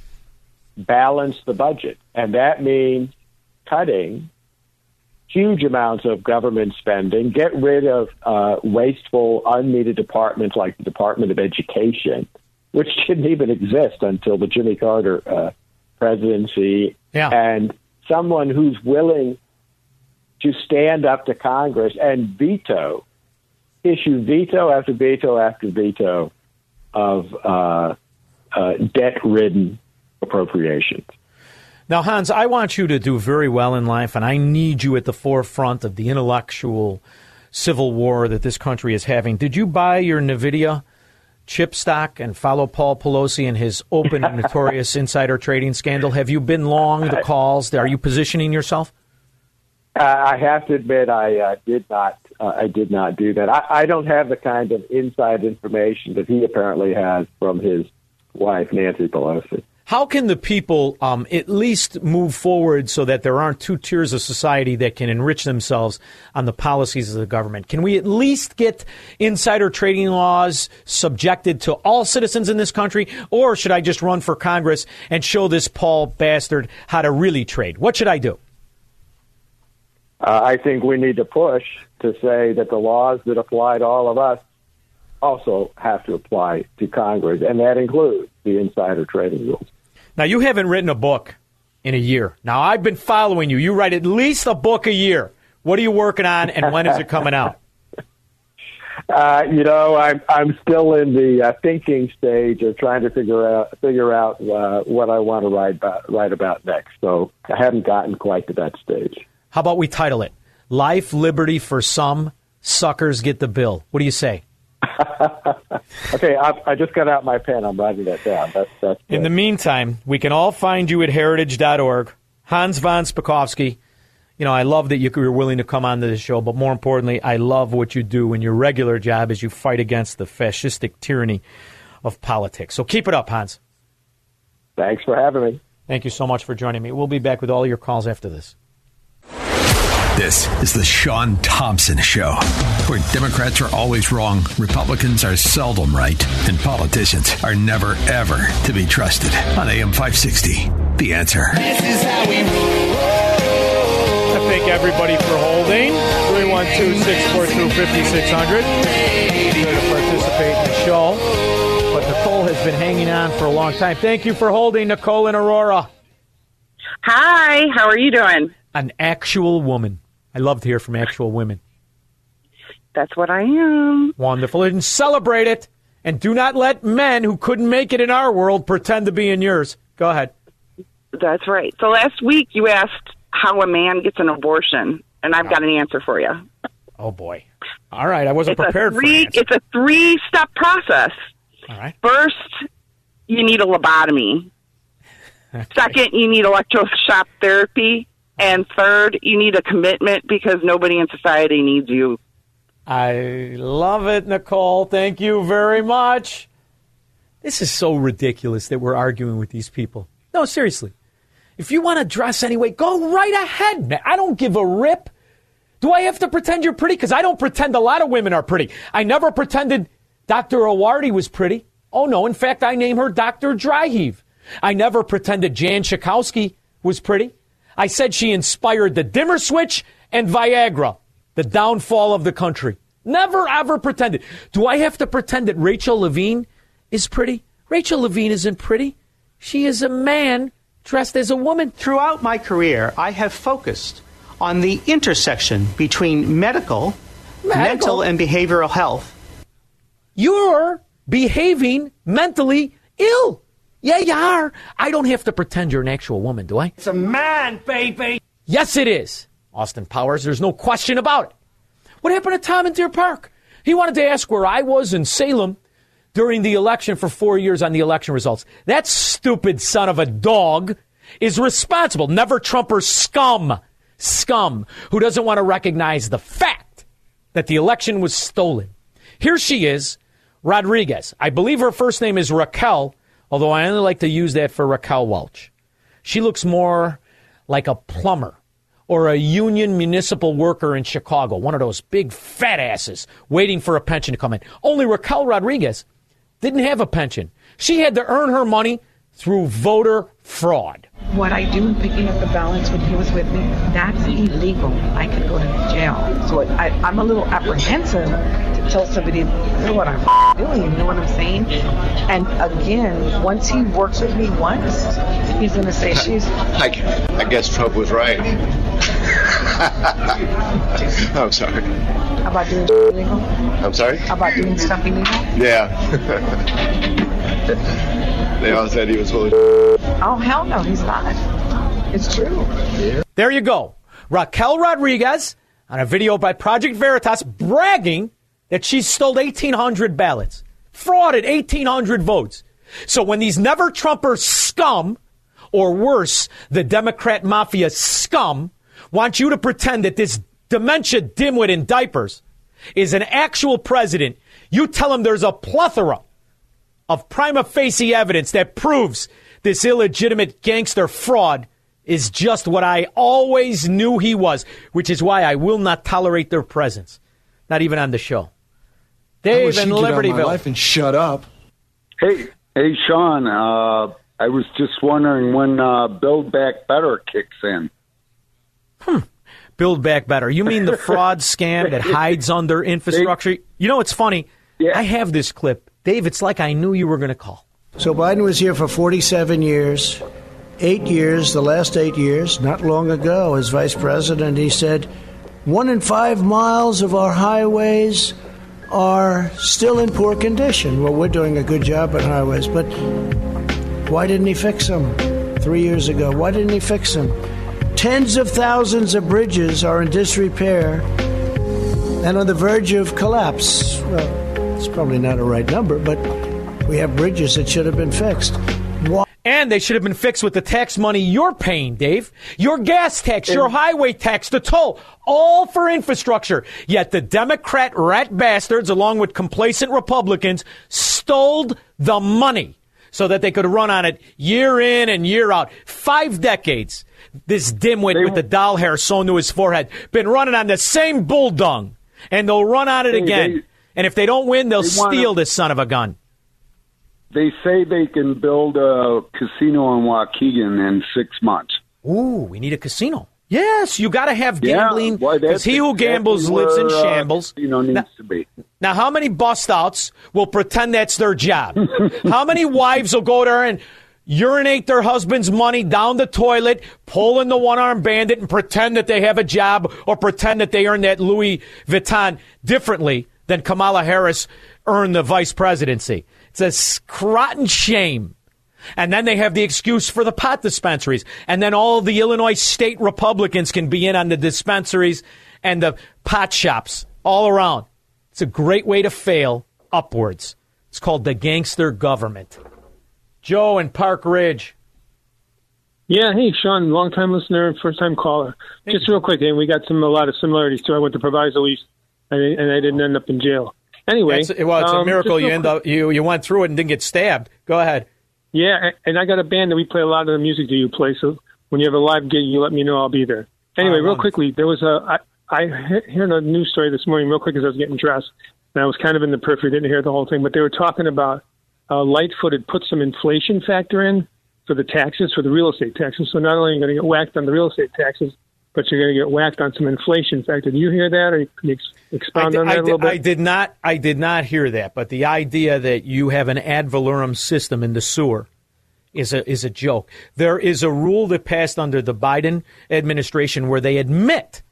balance the budget. And that means cutting huge amounts of government spending, get rid of uh, wasteful, unneeded departments like the Department of Education, which didn't even exist until the Jimmy Carter uh, presidency, yeah. and someone who's willing to stand up to Congress and veto, issue veto after veto after veto of uh, uh debt ridden appropriations. Now, Hans, I want you to do very well in life, and I need you at the forefront of the intellectual civil war that this country is having. Did you buy your NVIDIA chip stock and follow Paul Pelosi and his open and notorious insider trading scandal? Have you been long the calls? Are you positioning yourself? Uh, I have to admit, I uh, did not. Uh, I did not do that. I, I don't have the kind of inside information that he apparently has from his wife, Nancy Pelosi. How can the people um, at least move forward so that there aren't two tiers of society that can enrich themselves on the policies of the government? Can we at least get insider trading laws subjected to all citizens in this country? Or should I just run for Congress and show this Paul bastard how to really trade? What should I do? Uh, I think we need to push to say that the laws that apply to all of us also have to apply to Congress, and that includes the insider trading rules. Now, you haven't written a book in a year. Now, I've been following you. You write at least a book a year. What are you working on, and when is it coming out? Uh, you know, I'm I'm still in the uh, thinking stage of trying to figure out figure out uh, what I want to write about write about next. So I haven't gotten quite to that stage. How about we title it "Life, Liberty for Some, Suckers Get the Bill"? What do you say? okay, I, I, just got out my pen. I'm writing that down. That's, that's In the meantime, we can all find you at heritage.org. Hans von Spakovsky. You know, I love that you're willing to come on to the show, but more importantly, I love what you do in your regular job as you fight against the fascistic tyranny of politics. So keep it up, Hans. Thanks for having me. Thank you so much for joining me. We'll be back with all your calls after this. This is the Sean Thompson Show, where Democrats are always wrong, Republicans are seldom right, and politicians are never, ever to be trusted. On AM 560, The Answer. This is how we roll. I thank everybody for holding. 312 642 5600. to participate in the show. but Nicole has been hanging on for a long time. Thank you for holding, Nicole and Aurora. Hi, how are you doing? An actual woman. I love to hear from actual women. That's what I am. Wonderful. And celebrate it. And do not let men who couldn't make it in our world pretend to be in yours. Go ahead. That's right. So last week you asked how a man gets an abortion, and I've got an answer for you. Oh boy. All right, I wasn't it's prepared three, for it. It's a three-step process. All right. First, you need a lobotomy. Second, you need electroshock therapy. And third, you need a commitment because nobody in society needs you. I love it, Nicole. Thank you very much. This is so ridiculous that we're arguing with these people. No, seriously. If you want to dress anyway, go right ahead, man. I don't give a rip. Do I have to pretend you're pretty? Because I don't pretend a lot of women are pretty. I never pretended Dr. Arwady was pretty. Oh, no. In fact, I name her Dr. Dryheave. I never pretended Jan Schakowsky was pretty. I said she inspired the dimmer switch and Viagra, the downfall of the country. Never ever pretended. Do I have to pretend that Rachel Levine is pretty? Rachel Levine isn't pretty. She is a man dressed as a woman. Throughout my career, I have focused on the intersection between medical, mental, and behavioral health. You're behaving mentally ill. Yeah, you are. I don't have to pretend you're an actual woman, do I? It's a man, baby. Yes, it is. Austin Powers, there's no question about it. What happened to Tom in Deer Park? He wanted to ask where I was in Salem during the election for four years on the election results. That stupid son of a dog is responsible. Never Trumper scum. Scum who doesn't want to recognize the fact that the election was stolen. Here she is, Rodriguez. I believe her first name is Raquel, although I only like to use that for Raquel Welch. She looks more like a plumber or a union municipal worker in Chicago, one of those big fat asses waiting for a pension to come in. Only Raquel Rodriguez didn't have a pension. She had to earn her money through voter fraud. What I do in picking up the ballots when he was with me, that's illegal. I could go to jail. So I, I'm a little apprehensive to tell somebody, you know what I'm doing, you know what I'm saying? And again, once he works with me once, he's going to say she's. I, I guess Trump was right. I'm sorry. About doing illegal? I'm sorry? About doing stuff illegal? Yeah. they all said he was full of. Oh, hell no, he's not. It's true. There you go. Raquel Rodriguez on a video by Project Veritas bragging that she stole 1,800 ballots, frauded 1,800 votes. So when these never Trumpers scum, or worse, the Democrat mafia scum, want you to pretend that this dementia dimwit in diapers is an actual president, you tell them there's a plethora of prima facie evidence that proves this illegitimate gangster fraud is just what I always knew he was, which is why I will not tolerate their presence, not even on the show. Dave in Libertyville. life and shut up. Hey, hey, Sean. Uh, I was just wondering when uh, Build Back Better kicks in. Build back better. You mean the fraud scam that hides under infrastructure? You know, it's funny. I have this clip. Dave, it's like I knew you were going to call. So Biden was here for 47 years, eight years, the last eight years, not long ago, as vice president. He said, one in five miles of our highways are still in poor condition. Well, we're doing a good job on highways, but why didn't he fix them three years ago? Why didn't he fix them? Tens of thousands of bridges are in disrepair and on the verge of collapse. Well, it's probably not a right number, but we have bridges that should have been fixed. And they should have been fixed with the tax money you're paying, Dave. Your gas tax, your highway tax, the toll, all for infrastructure. Yet the Democrat rat bastards, along with complacent Republicans, stole the money so that they could run on it year in and year out. Five decades. This dimwit with the doll hair sewn to his forehead been running on the same bull dung, and they'll run on it Hey, again. they- and if they don't win, they'll they wanna- steal this son of a gun. They say they can build a casino in Waukegan in six months. Ooh, we need a casino. Yes, you got to have gambling because that's he who gambles lives in where, uh, shambles. you know, needs now, to be. Now, how many bust outs will pretend that's their job? how many wives will go there and urinate their husband's money down the toilet, pull in the one armed bandit, and pretend that they have a job or pretend that they earn that Louis Vuitton differently than Kamala Harris earned the vice presidency? It's a rotten shame. And then they have the excuse for the pot dispensaries. And then all the Illinois state Republicans can be in on the dispensaries and the pot shops all around. It's a great way to fail upwards. It's called the gangster government. Joe in Park Ridge. Yeah, hey Sean, long time listener, first time caller. Just real quick, and we got some a lot of similarities too. I went to Proviso East, and, and I didn't end up in jail. Anyway, That's- well, it's a um, miracle you end up you you went through it and didn't get stabbed. Go ahead. Yeah, and I got a band that we play a lot of the music that you play. So when you have a live gig, you let me know. I'll be there. Anyway, real quickly, there was a I, I he- heard a news story this morning, real quick, as I was getting dressed, and I was kind of in the periphery, didn't hear the whole thing, but they were talking about uh, Lightfoot had put some inflation factor in for the taxes for the real estate taxes. So not only are you going to get whacked on the real estate taxes, but you're going to get whacked on some inflation factor. Do you hear that, or can you ex- I expound did, on that I a little bit? I did not. I did not hear that. But the idea that you have an ad valorem system in the sewer is a is a joke. There is a rule that passed under the Biden administration where they admit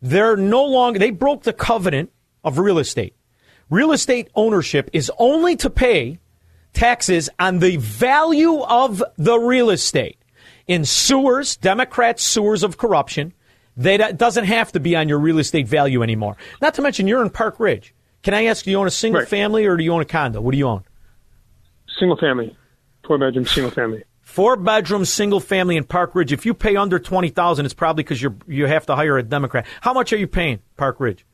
they're no longer they broke the covenant of real estate. Real estate ownership is only to pay taxes on the value of the real estate. In sewers, Democrat sewers of corruption, they, that doesn't have to be on your real estate value anymore. Not to mention, you're in Park Ridge. Can I ask, do you own a single Right. family or do you own a condo? What do you own? Single family, four bedroom, single family. Four bedroom, single family in Park Ridge. If you pay under twenty thousand, it's probably because you you have to hire a Democrat. How much are you paying, Park Ridge?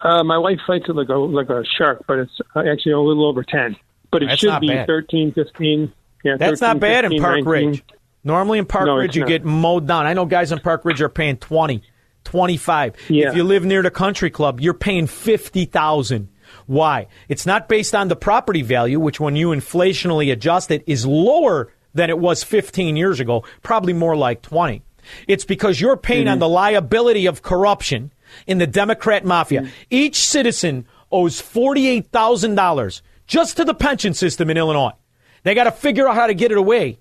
Uh, my wife fights it like a like a shark, but it's uh, actually a little over ten. But it That's should be bad. thirteen, fifteen. Yeah, That's 13, not bad in Park 19. Ridge. Normally in Park No, Ridge, you get mowed down. I know guys in Park Ridge are paying 20, 25. Yeah. If you live near the country club, you're paying 50000 Why? It's not based on the property value, which when you inflationally adjust it is lower than it was 15 years ago, probably more like 20. It's because you're paying Mm-hmm. on the liability of corruption in the Democrat mafia. Each citizen owes $48,000 just to the pension system in Illinois. They got to figure out how to get it away.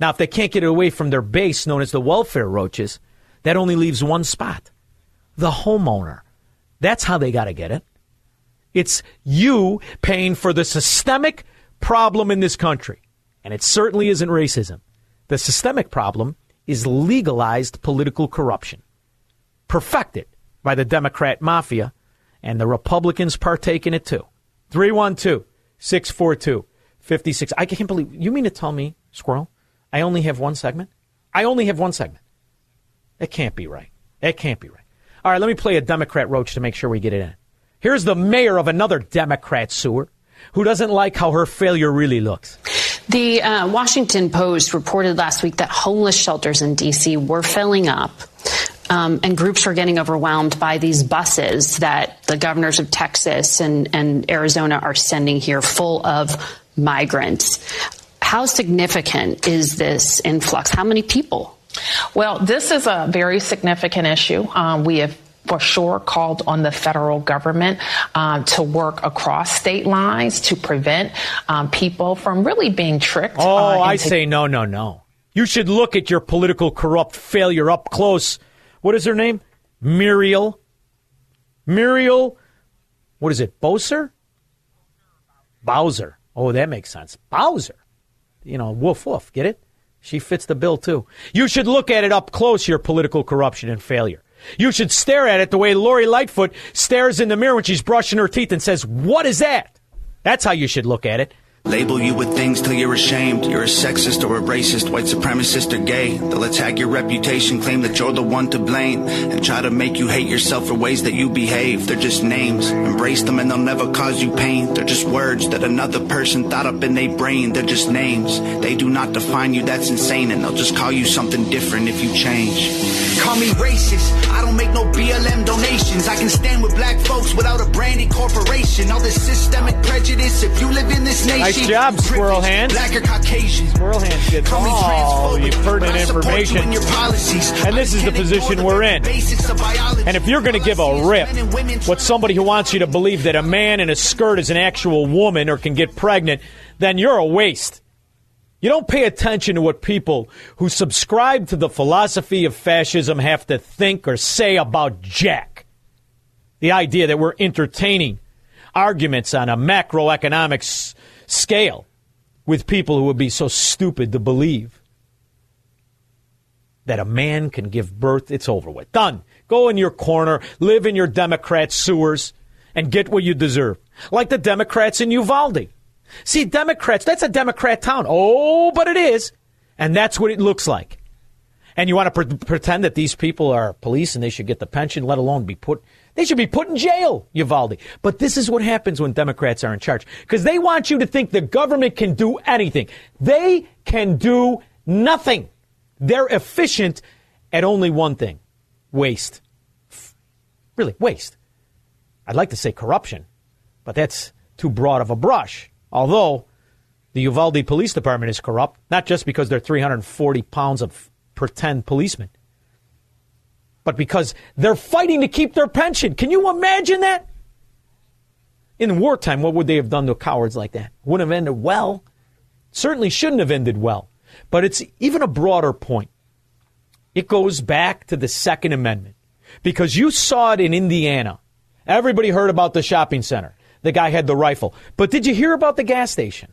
Now, if they can't get it away from their base known as the welfare roaches, that only leaves one spot the homeowner. That's how they got to get it. It's you paying for the systemic problem in this country. And it certainly isn't racism. The systemic problem is legalized political corruption, perfected by the Democrat mafia, and the Republicans partake in it too. 312 642 56. I can't believe you mean to tell me, Squirrel, I only have one segment? I only have one segment. That can't be right. That can't be right. All right, let me play a Democrat roach to make sure we get it in. Here's the mayor of another Democrat sewer who doesn't like how her failure really looks. The uh, Washington Post reported last week that homeless shelters in D.C. were filling up. Um, and groups are getting overwhelmed by these buses that the governors of Texas and, and Arizona are sending here full of migrants. How significant is this influx? How many people? Well, this is a very significant issue. Um, we have for sure called on the federal government um, to work across state lines to prevent um, people from really being tricked. Oh, uh, I say no, no, no. You should look at your political corrupt failure up close. What is her name? Muriel. Muriel. What is it? Bowser? Bowser. Oh, that makes sense. Bowser. You know, woof woof. Get it? She fits the bill too. You should look at it up close, your political corruption and failure. You should stare at it the way Lori Lightfoot stares in the mirror when she's brushing her teeth and says, What is that? That's how you should look at it. Label you with things till you're ashamed. You're a sexist or a racist, white supremacist or gay. They'll attack your reputation, claim that you're the one to blame, and try to make you hate yourself for ways that you behave. They're just names. Embrace them and they'll never cause you pain. They're just words that another person thought up in their brain. They're just names. They do not define you, that's insane, and they'll just call you something different if you change. Call me racist. I don't make no BLM donations. I can stand with black folks without a branded corporation. All this systemic prejudice. If you live in this nation, Nice job, Squirrel Hands. Squirrel Hands gets all the pertinent information. And this is the position we're in. And if you're going to give a rip what somebody who wants you to believe that a man in a skirt is an actual woman or can get pregnant, then you're a waste. You don't pay attention to what people who subscribe to the philosophy of fascism have to think or say about Jack. The idea that we're entertaining arguments on a macroeconomic s- scale with people who would be so stupid to believe that a man can give birth, it's over with. Done. Go in your corner, live in your Democrat sewers, and get what you deserve. Like the Democrats in Uvalde. See, Democrats, that's a Democrat town. Oh, but it is. And that's what it looks like. And you want to pre- pretend that these people are police and they should get the pension, let alone be put, they should be put in jail, Uvalde. But this is what happens when Democrats are in charge. Because they want you to think the government can do anything. They can do nothing. They're efficient at only one thing waste. Really, waste. I'd like to say corruption, but that's too broad of a brush. Although the Uvalde Police Department is corrupt, not just because they're 340 pounds of pretend policemen, but because they're fighting to keep their pension. Can you imagine that? In wartime, what would they have done to cowards like that? Wouldn't have ended well. Certainly shouldn't have ended well. But it's even a broader point. It goes back to the Second Amendment because you saw it in Indiana. Everybody heard about the shopping center. The guy had the rifle. But did you hear about the gas station?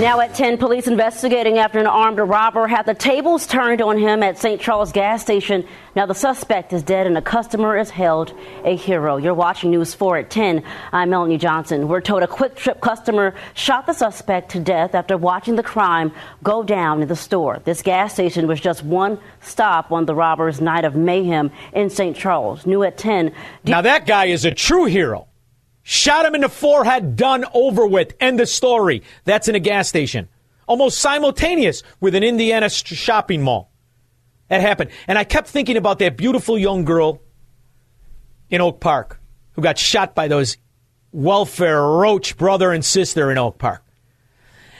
Now at 10, police investigating after an armed robber had the tables turned on him at St. Charles gas station. Now the suspect is dead and a customer is held a hero. You're watching News 4 at 10. I'm Melanie Johnson. We're told a QuikTrip customer shot the suspect to death after watching the crime go down in the store. This gas station was just one stop on the robber's night of mayhem in St. Charles. New at 10. Now that guy is a true hero. Shot him in the forehead, done over with. End of story. That's in a gas station. Almost simultaneous with an Indiana sh- shopping mall. That happened. And I kept thinking about that beautiful young girl in Oak Park who got shot by those welfare roach brother and sister in Oak Park.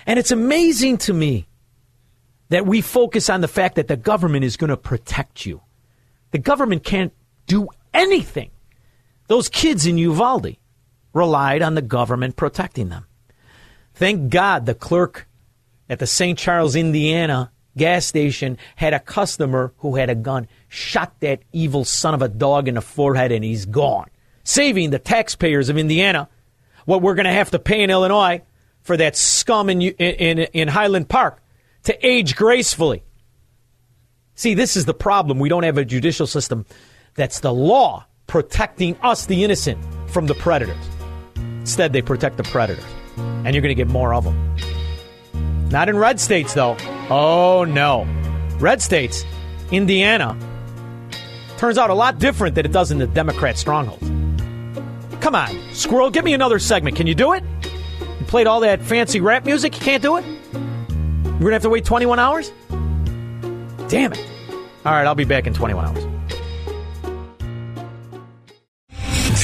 And it's amazing to me that we focus on the fact that the government is going to protect you. The government can't do anything. Those kids in Uvalde relied on the government protecting them. Thank God the clerk at the St. Charles, Indiana gas station had a customer who had a gun, shot that evil son of a dog in the forehead, and he's gone, saving the taxpayers of Indiana what we're going to have to pay in Illinois for that scum in, in, in Highland Park to age gracefully. See, this is the problem. We don't have a judicial system that's the law protecting us, the innocent, from the predators. Instead, they protect the predator, And you're going to get more of them. Not in red states, though. Oh, no. Red states, Indiana, turns out a lot different than it does in the Democrat stronghold. Come on, Squirrel, give me another segment. Can you do it? You played all that fancy rap music. You can't do it? We're going to have to wait 21 hours? Damn it. All right, I'll be back in 21 hours.